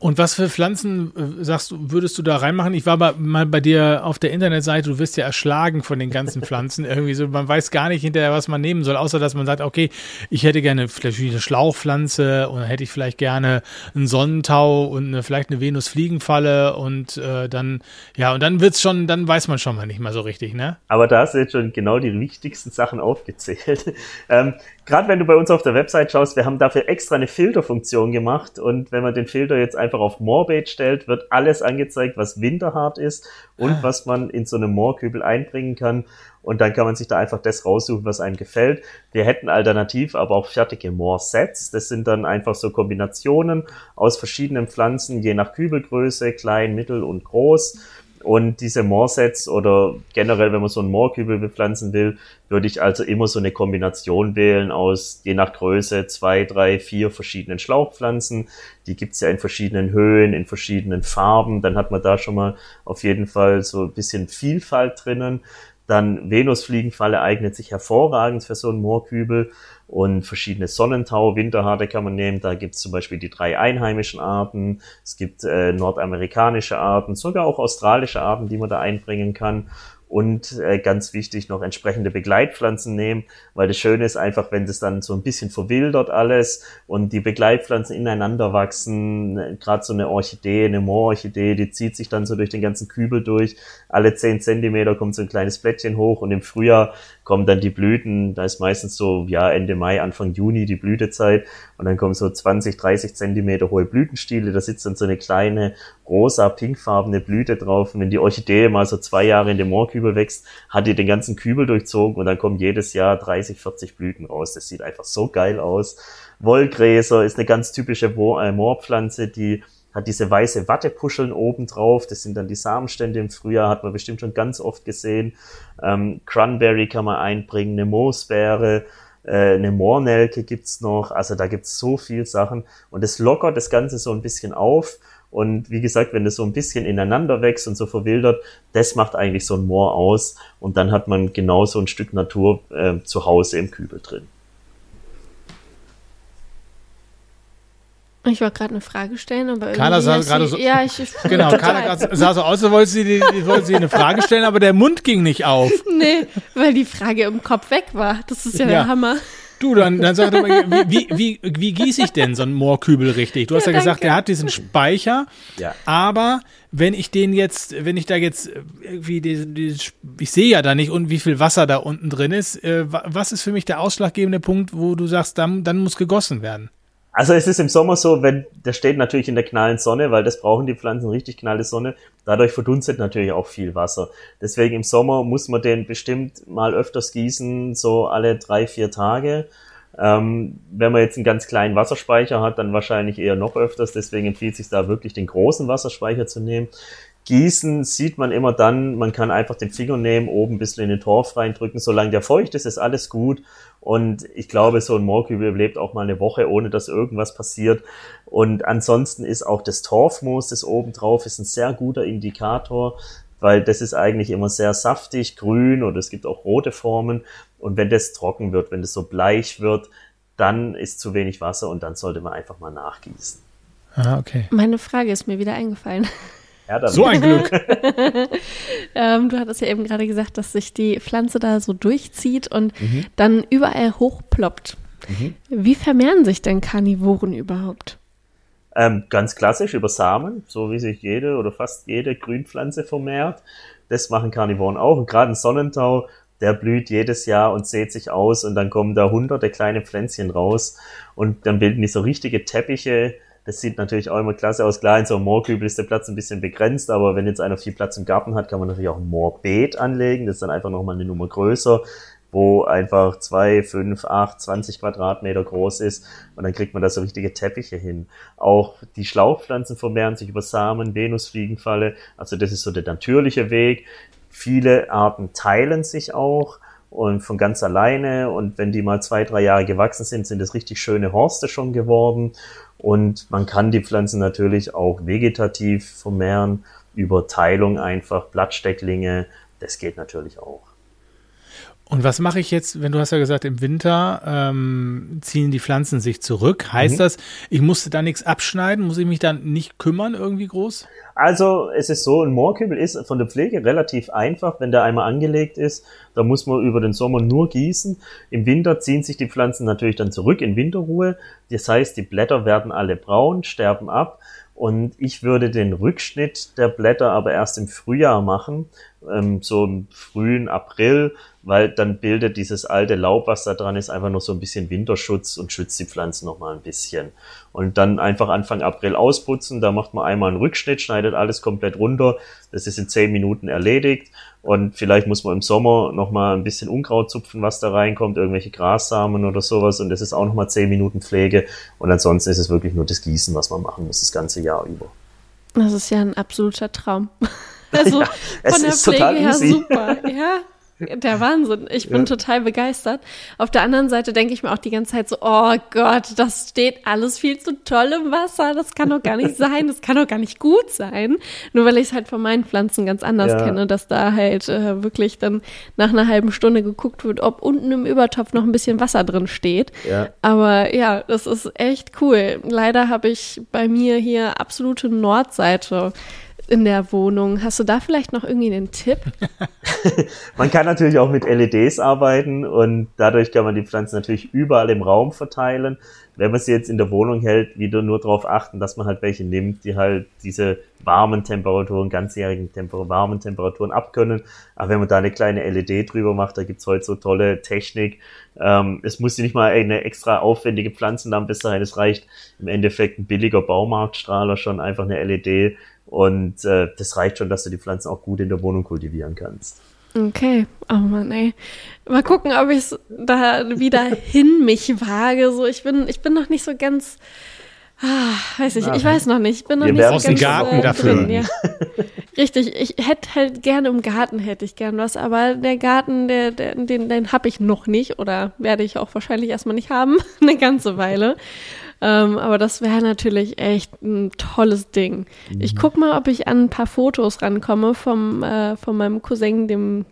Und was für Pflanzen äh, sagst du, würdest du da reinmachen? Ich war mal bei dir auf der Internetseite, du wirst ja erschlagen von den ganzen Pflanzen. Irgendwie so, man weiß gar nicht hinterher, was man nehmen soll, außer dass man sagt, okay, ich hätte gerne vielleicht eine Schlauchpflanze oder hätte ich vielleicht gerne einen Sonnentau und eine, vielleicht eine Venusfliegenfalle und äh, dann, ja, und dann wird's schon, dann weiß man schon mal nicht mehr so richtig, ne? Aber da hast du jetzt schon genau die wichtigsten Sachen aufgezählt. ähm, Gerade wenn du bei uns auf der Website schaust, wir haben dafür extra eine Filterfunktion gemacht und wenn man den Filter jetzt einfach auf Moorbait stellt, wird alles angezeigt, was winterhart ist und ah. was man in so einem Moorkübel einbringen kann und dann kann man sich da einfach das raussuchen, was einem gefällt. Wir hätten alternativ aber auch fertige Moorsets. Das sind dann einfach so Kombinationen aus verschiedenen Pflanzen, je nach Kübelgröße, klein, mittel und groß und diese Moorsets oder generell, wenn man so einen Moorkübel bepflanzen will, würde ich also immer so eine Kombination wählen aus je nach Größe zwei, drei, vier verschiedenen Schlauchpflanzen. Die gibt's ja in verschiedenen Höhen, in verschiedenen Farben. Dann hat man da schon mal auf jeden Fall so ein bisschen Vielfalt drinnen. Dann Venusfliegenfalle eignet sich hervorragend für so einen Moorkübel und verschiedene Sonnentau, Winterharte kann man nehmen. Da gibt es zum Beispiel die drei einheimischen Arten. Es gibt äh, nordamerikanische Arten, sogar auch australische Arten, die man da einbringen kann und äh, ganz wichtig noch entsprechende Begleitpflanzen nehmen, weil das Schöne ist einfach, wenn das dann so ein bisschen verwildert alles und die Begleitpflanzen ineinander wachsen, gerade so eine Orchidee, eine Moororchidee, die zieht sich dann so durch den ganzen Kübel durch, alle zehn Zentimeter kommt so ein kleines Blättchen hoch und im Frühjahr kommen dann die Blüten, da ist meistens so ja Ende Mai, Anfang Juni die Blütezeit und dann kommen so 20, 30 Zentimeter hohe Blütenstiele, da sitzt dann so eine kleine rosa, pinkfarbene Blüte drauf und wenn die Orchidee mal so zwei Jahre in dem Moorkübel wächst, hat die den ganzen Kübel durchzogen und dann kommen jedes Jahr 30, 40 Blüten raus. Das sieht einfach so geil aus. Wollgräser ist eine ganz typische äh, Moorpflanze, die hat diese weiße Wattepuscheln oben drauf. Das sind dann die Samenstände im Frühjahr, hat man bestimmt schon ganz oft gesehen. Ähm, Cranberry kann man einbringen, eine Moosbeere, äh, eine Moornelke gibt's noch. Also da gibt's so viel Sachen und es lockert das Ganze so ein bisschen auf. Und wie gesagt, wenn das so ein bisschen ineinander wächst und so verwildert, das macht eigentlich so ein Moor aus. Und dann hat man genau so ein Stück Natur äh, zu Hause im Kübel drin. Ich wollte gerade eine Frage stellen, aber Carla sah gerade so. Ja, ich, ich Genau, Carla sah so aus, als wollte sie, die, wollte sie eine Frage stellen, aber der Mund ging nicht auf. Nee, weil die Frage im Kopf weg war. Das ist ja, ja. der Hammer. Du, dann, dann sag doch mal, wie, wie, wie, wie gieße ich denn so einen Moorkübel richtig? Du hast ja, ja gesagt, der hat diesen Speicher, ja. aber wenn ich den jetzt, wenn ich da jetzt irgendwie, die, die, ich sehe ja da nicht und wie viel Wasser da unten drin ist, äh, was ist für mich der ausschlaggebende Punkt, wo du sagst, dann, dann muss gegossen werden? Also es ist im Sommer so, wenn der steht natürlich in der knallen Sonne, weil das brauchen die Pflanzen richtig knalle Sonne. Dadurch verdunstet natürlich auch viel Wasser. Deswegen im Sommer muss man den bestimmt mal öfters gießen, so alle drei, vier Tage. Ähm, wenn man jetzt einen ganz kleinen Wasserspeicher hat, dann wahrscheinlich eher noch öfters. Deswegen empfiehlt sich da wirklich den großen Wasserspeicher zu nehmen. Gießen sieht man immer dann, man kann einfach den Finger nehmen, oben ein bisschen in den Torf reindrücken. Solange der feucht ist, ist alles gut. Und ich glaube, so ein Moorkübel überlebt auch mal eine Woche, ohne dass irgendwas passiert. Und ansonsten ist auch das Torfmoos, das oben drauf ist, ein sehr guter Indikator, weil das ist eigentlich immer sehr saftig, grün oder es gibt auch rote Formen. Und wenn das trocken wird, wenn das so bleich wird, dann ist zu wenig Wasser und dann sollte man einfach mal nachgießen. Ah, okay. Meine Frage ist mir wieder eingefallen. Ja, so ein Glück. ähm, du hattest ja eben gerade gesagt, dass sich die Pflanze da so durchzieht und mhm. dann überall hochploppt. Mhm. Wie vermehren sich denn Karnivoren überhaupt? Ähm, ganz klassisch über Samen, so wie sich jede oder fast jede Grünpflanze vermehrt. Das machen Karnivoren auch. Und gerade ein Sonnentau, der blüht jedes Jahr und sät sich aus und dann kommen da hunderte kleine Pflänzchen raus und dann bilden die so richtige Teppiche das sieht natürlich auch immer klasse aus. Klar, in so einem Moorkübel ist der Platz ein bisschen begrenzt, aber wenn jetzt einer viel Platz im Garten hat, kann man natürlich auch ein Moorbeet anlegen. Das ist dann einfach nochmal eine Nummer größer, wo einfach zwei, fünf, acht, zwanzig Quadratmeter groß ist und dann kriegt man da so richtige Teppiche hin. Auch die Schlauchpflanzen vermehren sich über Samen, Venusfliegenfalle. Also das ist so der natürliche Weg. Viele Arten teilen sich auch und von ganz alleine. Und wenn die mal zwei, drei Jahre gewachsen sind, sind es richtig schöne Horste schon geworden. Und man kann die Pflanzen natürlich auch vegetativ vermehren, über Teilung einfach, Blattstecklinge, das geht natürlich auch. Und was mache ich jetzt, wenn du hast ja gesagt, im Winter ähm, ziehen die Pflanzen sich zurück? Heißt mhm. das, ich musste da nichts abschneiden? Muss ich mich dann nicht kümmern irgendwie groß? Also es ist so, ein Moorkübel ist von der Pflege relativ einfach, wenn der einmal angelegt ist. Da muss man über den Sommer nur gießen. Im Winter ziehen sich die Pflanzen natürlich dann zurück in Winterruhe. Das heißt, die Blätter werden alle braun, sterben ab. Und ich würde den Rückschnitt der Blätter aber erst im Frühjahr machen, ähm, so im frühen April, weil dann bildet dieses alte Laub, was da dran ist, einfach noch so ein bisschen Winterschutz und schützt die Pflanzen noch mal ein bisschen. Und dann einfach Anfang April ausputzen, da macht man einmal einen Rückschnitt, schneidet alles komplett runter, das ist in zehn Minuten erledigt und vielleicht muss man im Sommer noch mal ein bisschen Unkraut zupfen, was da reinkommt, irgendwelche Grassamen oder sowas und das ist auch noch mal zehn Minuten Pflege und ansonsten ist es wirklich nur das Gießen, was man machen muss, das ganze Jahr über. Das ist ja ein absoluter Traum. Also ja, von der Pflege her super. Ja, der Wahnsinn. Ich bin ja. total begeistert. Auf der anderen Seite denke ich mir auch die ganze Zeit so, oh Gott, das steht alles viel zu toll im Wasser. Das kann doch gar nicht sein. Das kann doch gar nicht gut sein. Nur weil ich es halt von meinen Pflanzen ganz anders ja. kenne, dass da halt äh, wirklich dann nach einer halben Stunde geguckt wird, ob unten im Übertopf noch ein bisschen Wasser drin steht. Ja. Aber ja, das ist echt cool. Leider habe ich bei mir hier absolute Nordseite in der Wohnung. Hast du da vielleicht noch irgendwie einen Tipp? man kann natürlich auch mit LEDs arbeiten und dadurch kann man die Pflanzen natürlich überall im Raum verteilen. Wenn man sie jetzt in der Wohnung hält, wieder nur darauf achten, dass man halt welche nimmt, die halt diese warmen Temperaturen, ganzjährigen Temper warmen Temperaturen abkönnen. Aber wenn man da eine kleine LED drüber macht, da gibt's heute so tolle Technik. Ähm, es muss nicht mal eine extra aufwendige Pflanzenlampe sein. Es reicht im Endeffekt ein billiger Baumarktstrahler schon, einfach eine LED und äh, das reicht schon, dass du die Pflanzen auch gut in der Wohnung kultivieren kannst. Okay, oh Mann, ey. Mal gucken, ob ich da wieder hin mich wage. So, ich bin, ich bin noch nicht so ganz, ah, weiß ich, ich weiß noch nicht. Ich bin noch Wir nicht so ganz einen Garten äh, dafür. Drin, ja. Richtig, ich hätte halt gerne im Garten hätte ich gern was, aber der Garten, der, der den, den habe ich noch nicht oder werde ich auch wahrscheinlich erstmal nicht haben, eine ganze Weile. Ähm, aber das wäre natürlich echt ein tolles Ding. Mhm. Ich guck mal, ob ich an ein paar Fotos rankomme vom, äh, von meinem Cousin, dem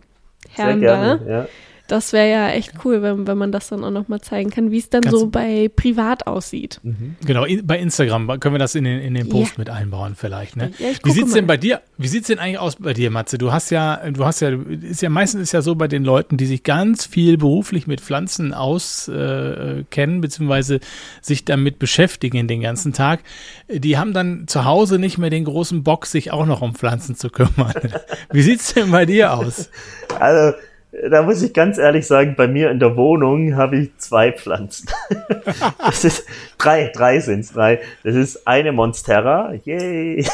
Herrn gerne, da. Ja. Das wäre ja echt cool, wenn, wenn man das dann auch nochmal zeigen kann, wie es dann Ganz so bei privat aussieht. Mhm. Genau, in, bei Instagram können wir das in den, in den Post ja. mit einbauen vielleicht. Ne? Ja, wie sieht es denn bei dir, wie sieht's denn eigentlich aus bei dir, Matze? Du hast ja, du hast ja, ist ja meistens ist ja so bei den Leuten, die sich ganz viel beruflich mit Pflanzen auskennen, äh, beziehungsweise sich damit beschäftigen den ganzen Tag, die haben dann zu Hause nicht mehr den großen Bock, sich auch noch um Pflanzen zu kümmern. wie sieht es denn bei dir aus? Also da muss ich ganz ehrlich sagen, bei mir in der Wohnung habe ich zwei Pflanzen. das ist drei, drei sind's, drei. Das ist eine Monstera, yay.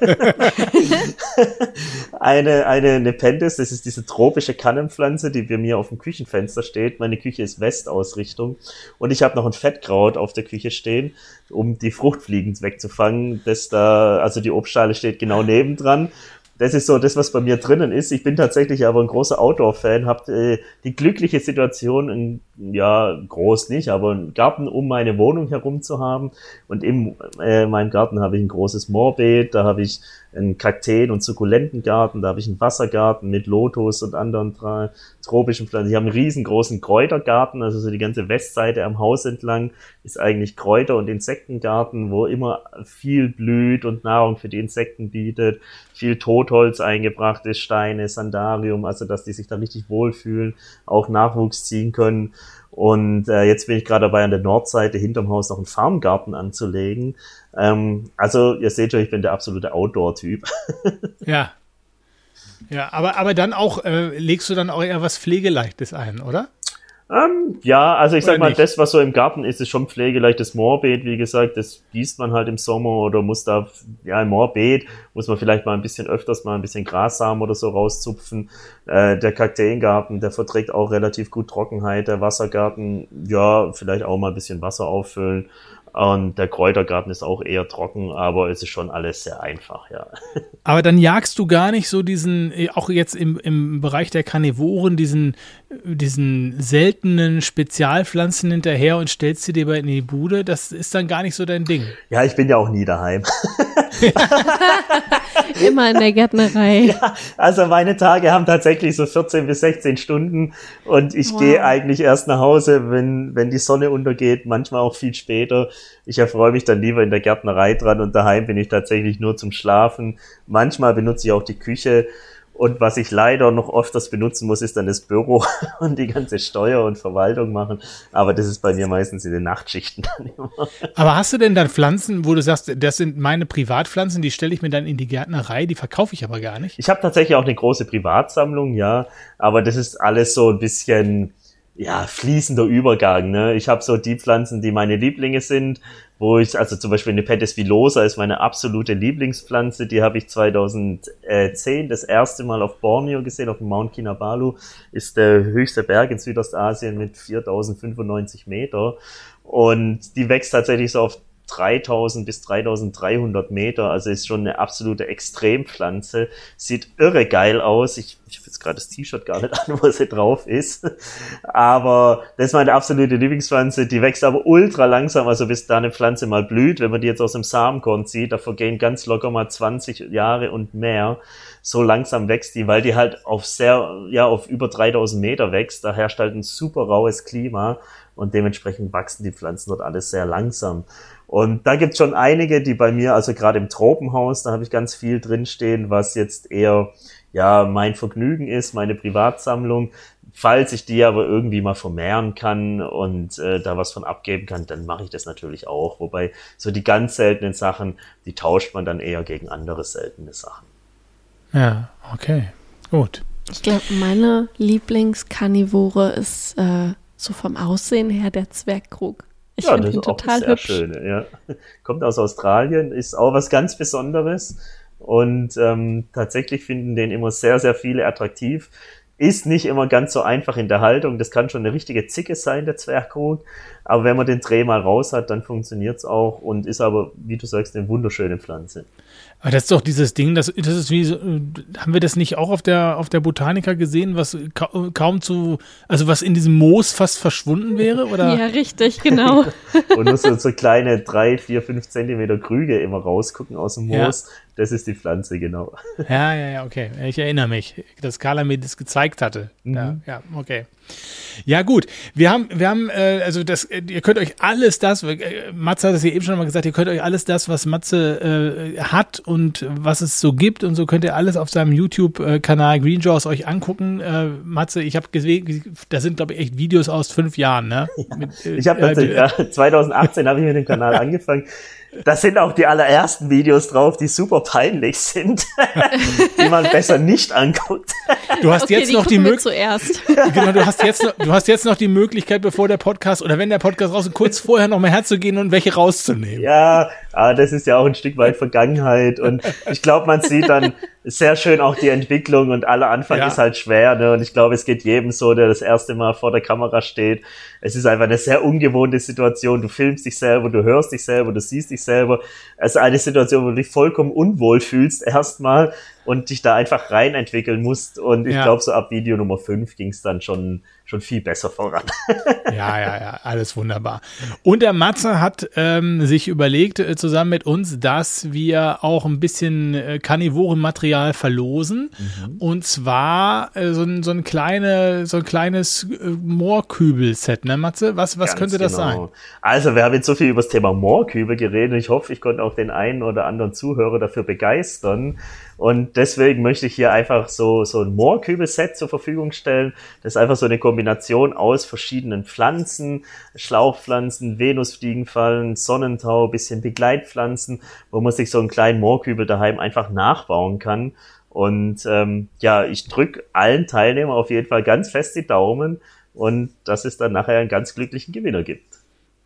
eine, eine Nepenthes, das ist diese tropische Kannenpflanze, die bei mir auf dem Küchenfenster steht. Meine Küche ist Westausrichtung. Und ich habe noch ein Fettkraut auf der Küche stehen, um die Fruchtfliegen wegzufangen. Das da, also die Obstschale steht genau nebendran das ist so das, was bei mir drinnen ist. Ich bin tatsächlich aber ein großer Outdoor-Fan, habe äh, die glückliche Situation, in, ja, groß nicht, aber einen Garten um meine Wohnung herum zu haben. Und in äh, meinem Garten habe ich ein großes Moorbeet, da habe ich einen Kakteen- und Sukkulentengarten, da habe ich einen Wassergarten mit Lotus und anderen tropischen Pflanzen. Ich habe einen riesengroßen Kräutergarten, also so die ganze Westseite am Haus entlang ist eigentlich Kräuter- und Insektengarten, wo immer viel blüht und Nahrung für die Insekten bietet, viel Totholz eingebracht ist, Steine, Sandarium, also dass die sich da richtig wohlfühlen, auch Nachwuchs ziehen können. Und äh, jetzt bin ich gerade dabei, an der Nordseite hinterm Haus noch einen Farmgarten anzulegen. Ähm, also ihr seht schon, ich bin der absolute Outdoor-Typ. ja. Ja, aber, aber dann auch, äh, legst du dann auch eher was Pflegeleichtes ein, oder? Ähm, ja, also ich oder sag mal, nicht? das, was so im Garten ist, ist schon pflegeleichtes Moorbeet. Wie gesagt, das gießt man halt im Sommer oder muss da, ja, im Moorbeet muss man vielleicht mal ein bisschen öfters mal ein bisschen Grassamen oder so rauszupfen. Äh, der Kakteengarten, der verträgt auch relativ gut Trockenheit. Der Wassergarten, ja, vielleicht auch mal ein bisschen Wasser auffüllen. Und der Kräutergarten ist auch eher trocken, aber es ist schon alles sehr einfach, ja. Aber dann jagst du gar nicht so diesen, auch jetzt im, im Bereich der Karnivoren, diesen, diesen seltenen Spezialpflanzen hinterher und stellst sie dir in die Bude. Das ist dann gar nicht so dein Ding. Ja, ich bin ja auch nie daheim. Immer in der Gärtnerei. Ja, also meine Tage haben tatsächlich so 14 bis 16 Stunden und ich wow. gehe eigentlich erst nach Hause, wenn, wenn die Sonne untergeht, manchmal auch viel später. Ich erfreue mich dann lieber in der Gärtnerei dran und daheim bin ich tatsächlich nur zum Schlafen. Manchmal benutze ich auch die Küche. Und was ich leider noch öfters benutzen muss, ist dann das Büro und die ganze Steuer und Verwaltung machen. Aber das ist bei mir meistens in den Nachtschichten dann immer. Aber hast du denn dann Pflanzen, wo du sagst, das sind meine Privatpflanzen, die stelle ich mir dann in die Gärtnerei, die verkaufe ich aber gar nicht? Ich habe tatsächlich auch eine große Privatsammlung, ja. Aber das ist alles so ein bisschen ja, fließender Übergang. Ne? Ich habe so die Pflanzen, die meine Lieblinge sind, wo ich, also zum Beispiel eine Pettis villosa ist meine absolute Lieblingspflanze, die habe ich 2010 das erste Mal auf Borneo gesehen, auf dem Mount Kinabalu, ist der höchste Berg in Südostasien mit 4095 Meter. Und die wächst tatsächlich so auf 3000 bis 3300 Meter, also ist schon eine absolute Extrempflanze. Sieht irre geil aus. Ich, ich habe jetzt gerade das T-Shirt gar nicht an, wo sie drauf ist. Aber das ist meine absolute Lieblingspflanze. Die wächst aber ultra langsam, also bis da eine Pflanze mal blüht. Wenn man die jetzt aus dem Samenkorn sieht, da vergehen ganz locker mal 20 Jahre und mehr. So langsam wächst die, weil die halt auf sehr, ja, auf über 3000 Meter wächst. Da herrscht halt ein super raues Klima und dementsprechend wachsen die Pflanzen dort alles sehr langsam. Und da gibt's schon einige, die bei mir, also gerade im Tropenhaus, da habe ich ganz viel drinstehen, was jetzt eher ja mein Vergnügen ist, meine Privatsammlung. Falls ich die aber irgendwie mal vermehren kann und äh, da was von abgeben kann, dann mache ich das natürlich auch. Wobei so die ganz seltenen Sachen, die tauscht man dann eher gegen andere seltene Sachen. Ja, okay, gut. Ich glaube, meine Lieblingskarnivore ist äh, so vom Aussehen her der Zwergkrug. Ich ja, das ist auch sehr hübsch. schöne, ja. Kommt aus Australien, ist auch was ganz Besonderes. Und ähm, tatsächlich finden den immer sehr, sehr viele attraktiv. ist nicht immer ganz so einfach in der Haltung. Das kann schon eine richtige Zicke sein, der Zwergkrug. Aber wenn man den Dreh mal raus hat, dann funktioniert's auch und ist aber, wie du sagst, eine wunderschöne Pflanze. Aber das ist doch dieses Ding, das, das ist wie, haben wir das nicht auch auf der, auf der Botanica gesehen, was ka kaum zu, also was in diesem Moos fast verschwunden wäre, oder? Ja, richtig, genau. und nur so, so kleine drei, vier, fünf Zentimeter Krüge immer rausgucken aus dem Moos. Ja. Das ist die Pflanze, genau. Ja, ja, ja, okay. Ich erinnere mich, dass Carla mir das gezeigt hatte. Mhm. Ja, ja, okay. Ja, gut. Wir haben, wir haben, äh, also das, äh, ihr könnt euch alles das, äh, Matze hat es ja eben schon mal gesagt, ihr könnt euch alles das, was Matze äh, hat und was es so gibt und so könnt ihr alles auf seinem YouTube-Kanal Green Jaws euch angucken. Äh, Matze, ich habe gesehen, da sind, glaube ich, echt Videos aus fünf Jahren, ne? Mit, äh, ich habe tatsächlich, ja, 2018 habe ich mit dem Kanal angefangen. Da sind auch die allerersten Videos drauf, die super peinlich sind, die man besser nicht anguckt. Du hast okay, jetzt noch die Möglichkeit. Genau, du hast jetzt noch, du hast jetzt noch die Möglichkeit, bevor der Podcast oder wenn der Podcast raus ist, kurz vorher noch mal herzugehen und welche rauszunehmen. Ja, aber das ist ja auch ein Stück weit Vergangenheit und ich glaube, man sieht dann sehr schön auch die Entwicklung und aller Anfang ja. ist halt schwer, ne? Und ich glaube, es geht jedem so, der das erste Mal vor der Kamera steht. Es ist einfach eine sehr ungewohnte Situation. Du filmst dich selber, du hörst dich selber, du siehst dich selber. Es ist eine Situation, wo du dich vollkommen unwohl fühlst erstmal und dich da einfach rein entwickeln musst. Und ich ja. glaube, so ab Video Nummer 5 ging es dann schon, schon viel besser voran. ja, ja, ja, alles wunderbar. Und der Matze hat ähm, sich überlegt, äh, zusammen mit uns, dass wir auch ein bisschen äh, Karnivorenmaterial verlosen. Mhm. Und zwar äh, so, ein, so, ein kleine, so ein kleines äh, Moorkübel-Set, ne, Matze? Was, was könnte das genau. sein? Also, wir haben jetzt so viel über das Thema Moorkübel geredet. Ich hoffe, ich konnte auch den einen oder anderen Zuhörer dafür begeistern. Und deswegen möchte ich hier einfach so, so ein Moorkübelset zur Verfügung stellen. Das ist einfach so eine Kombination aus verschiedenen Pflanzen, Schlauchpflanzen, Venusfliegenfallen, Sonnentau, bisschen Begleitpflanzen, wo man sich so einen kleinen Moorkübel daheim einfach nachbauen kann. Und ähm, ja, ich drücke allen Teilnehmern auf jeden Fall ganz fest die Daumen und dass es dann nachher einen ganz glücklichen Gewinner gibt.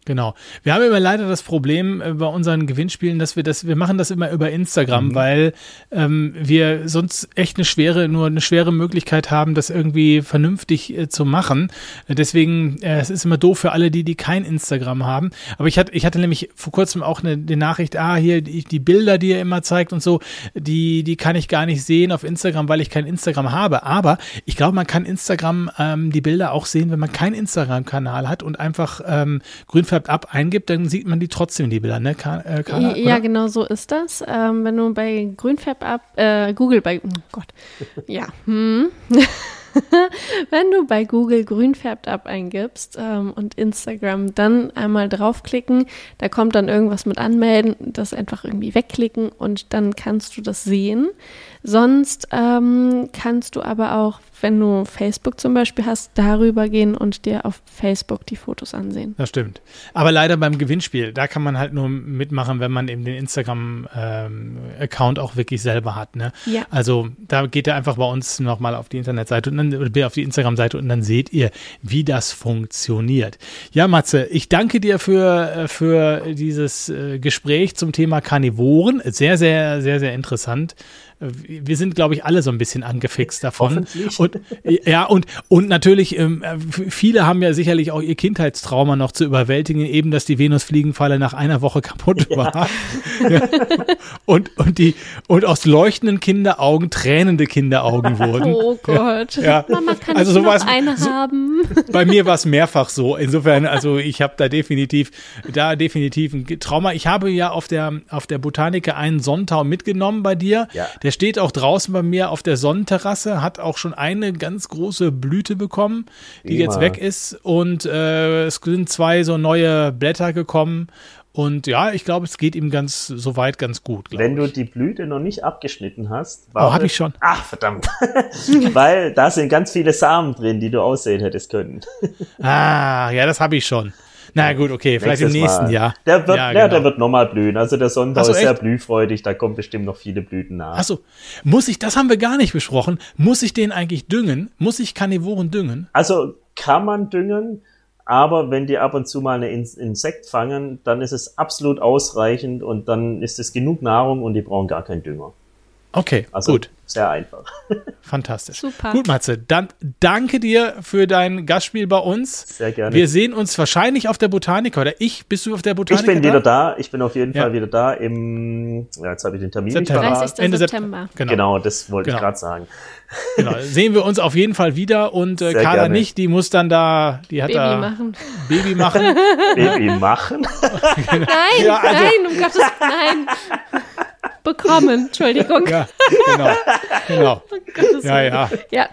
Genau. Wir haben immer leider das Problem äh, bei unseren Gewinnspielen, dass wir das, wir machen das immer über Instagram, mhm. weil ähm, wir sonst echt eine schwere, nur eine schwere Möglichkeit haben, das irgendwie vernünftig äh, zu machen. Deswegen, äh, es ist immer doof für alle, die, die kein Instagram haben. Aber ich hatte, ich hatte nämlich vor kurzem auch eine, die Nachricht, ah, hier die, die Bilder, die ihr immer zeigt und so, die, die kann ich gar nicht sehen auf Instagram, weil ich kein Instagram habe. Aber ich glaube, man kann Instagram ähm, die Bilder auch sehen, wenn man keinen Instagram-Kanal hat und einfach ähm, grünfärbt Grünfärbt ab eingibt, dann sieht man die trotzdem, die Bilder, ne, Carla, äh, Ja, genau so ist das. Ähm, wenn du bei Grünfärb ab, äh, Google bei, oh Gott, ja, hm. wenn du bei Google Grünfärbt ab eingibst ähm, und Instagram, dann einmal draufklicken, da kommt dann irgendwas mit anmelden, das einfach irgendwie wegklicken und dann kannst du das sehen. Sonst ähm, kannst du aber auch, wenn du Facebook zum Beispiel hast, darüber gehen und dir auf Facebook die Fotos ansehen. Das stimmt. Aber leider beim Gewinnspiel, da kann man halt nur mitmachen, wenn man eben den Instagram-Account ähm, auch wirklich selber hat. Ne? Ja. Also da geht ihr einfach bei uns nochmal auf die Internetseite und dann auf die Instagram-Seite und dann seht ihr, wie das funktioniert. Ja, Matze, ich danke dir für, äh, für dieses äh, Gespräch zum Thema Karnivoren. Sehr, sehr, sehr, sehr interessant wir sind, glaube ich, alle so ein bisschen angefixt davon. Und ja, und, und natürlich, ähm, viele haben ja sicherlich auch ihr Kindheitstrauma noch zu überwältigen, eben, dass die Venusfliegenfalle nach einer Woche kaputt war. Ja. Und, und die, und aus leuchtenden Kinderaugen tränende Kinderaugen wurden. Oh Gott. Ja. Mama, kann also ich noch eine so, haben? Bei mir war es mehrfach so. Insofern, also ich habe da definitiv, da definitiv ein Trauma. Ich habe ja auf der, auf der Botaniker einen Sonntau mitgenommen bei dir. Ja. Der steht auch draußen bei mir auf der Sonnenterrasse, hat auch schon eine ganz große Blüte bekommen, die Immer. jetzt weg ist. Und äh, es sind zwei so neue Blätter gekommen. Und ja, ich glaube, es geht ihm ganz soweit ganz gut. Wenn ich. du die Blüte noch nicht abgeschnitten hast, oh, habe ich schon. Ach verdammt, weil da sind ganz viele Samen drin, die du aussehen hättest können. ah, ja, das habe ich schon. Na gut, okay, vielleicht im nächsten Mal. Jahr. Der wird, ja, genau. der wird nochmal blühen. Also der Sonntag so, ist sehr blühfreudig, da kommen bestimmt noch viele Blüten nach. Achso, muss ich, das haben wir gar nicht besprochen, muss ich den eigentlich düngen? Muss ich Karnivoren düngen? Also kann man düngen, aber wenn die ab und zu mal ein Insekt fangen, dann ist es absolut ausreichend und dann ist es genug Nahrung und die brauchen gar keinen Dünger. Okay, also gut. Sehr einfach. Fantastisch. Super. Gut, Matze, dann danke dir für dein Gastspiel bei uns. Sehr gerne. Wir sehen uns wahrscheinlich auf der Botanik oder ich. Bist du auf der Botanik? Ich bin da? wieder da. Ich bin auf jeden ja. Fall wieder da im, ja, jetzt habe ich den Termin September. nicht 30. Ende September. Genau. genau, das wollte genau. ich gerade sagen. Genau, sehen wir uns auf jeden Fall wieder und äh, Carla gerne. nicht, die muss dann da, die hat Baby da machen. Baby machen. Baby machen? Nein, ja, also, nein, um Gottes Nein bekommen. Entschuldigung. Ja, genau. genau. Oh ja, ja. Ja.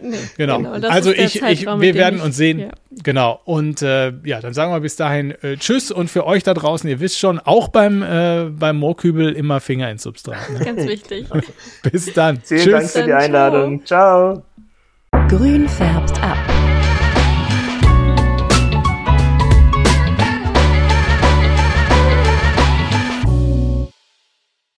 Nee, genau. genau also ich, ich, wir werden uns sehen. Ja. Genau. Und äh, ja, dann sagen wir bis dahin äh, Tschüss und für euch da draußen, ihr wisst schon, auch beim, äh, beim Moorkübel immer Finger ins Substrat. Ne? Ganz wichtig. bis dann. Vielen Tschüss. Dank für die Einladung. Ciao. Grün färbt ab.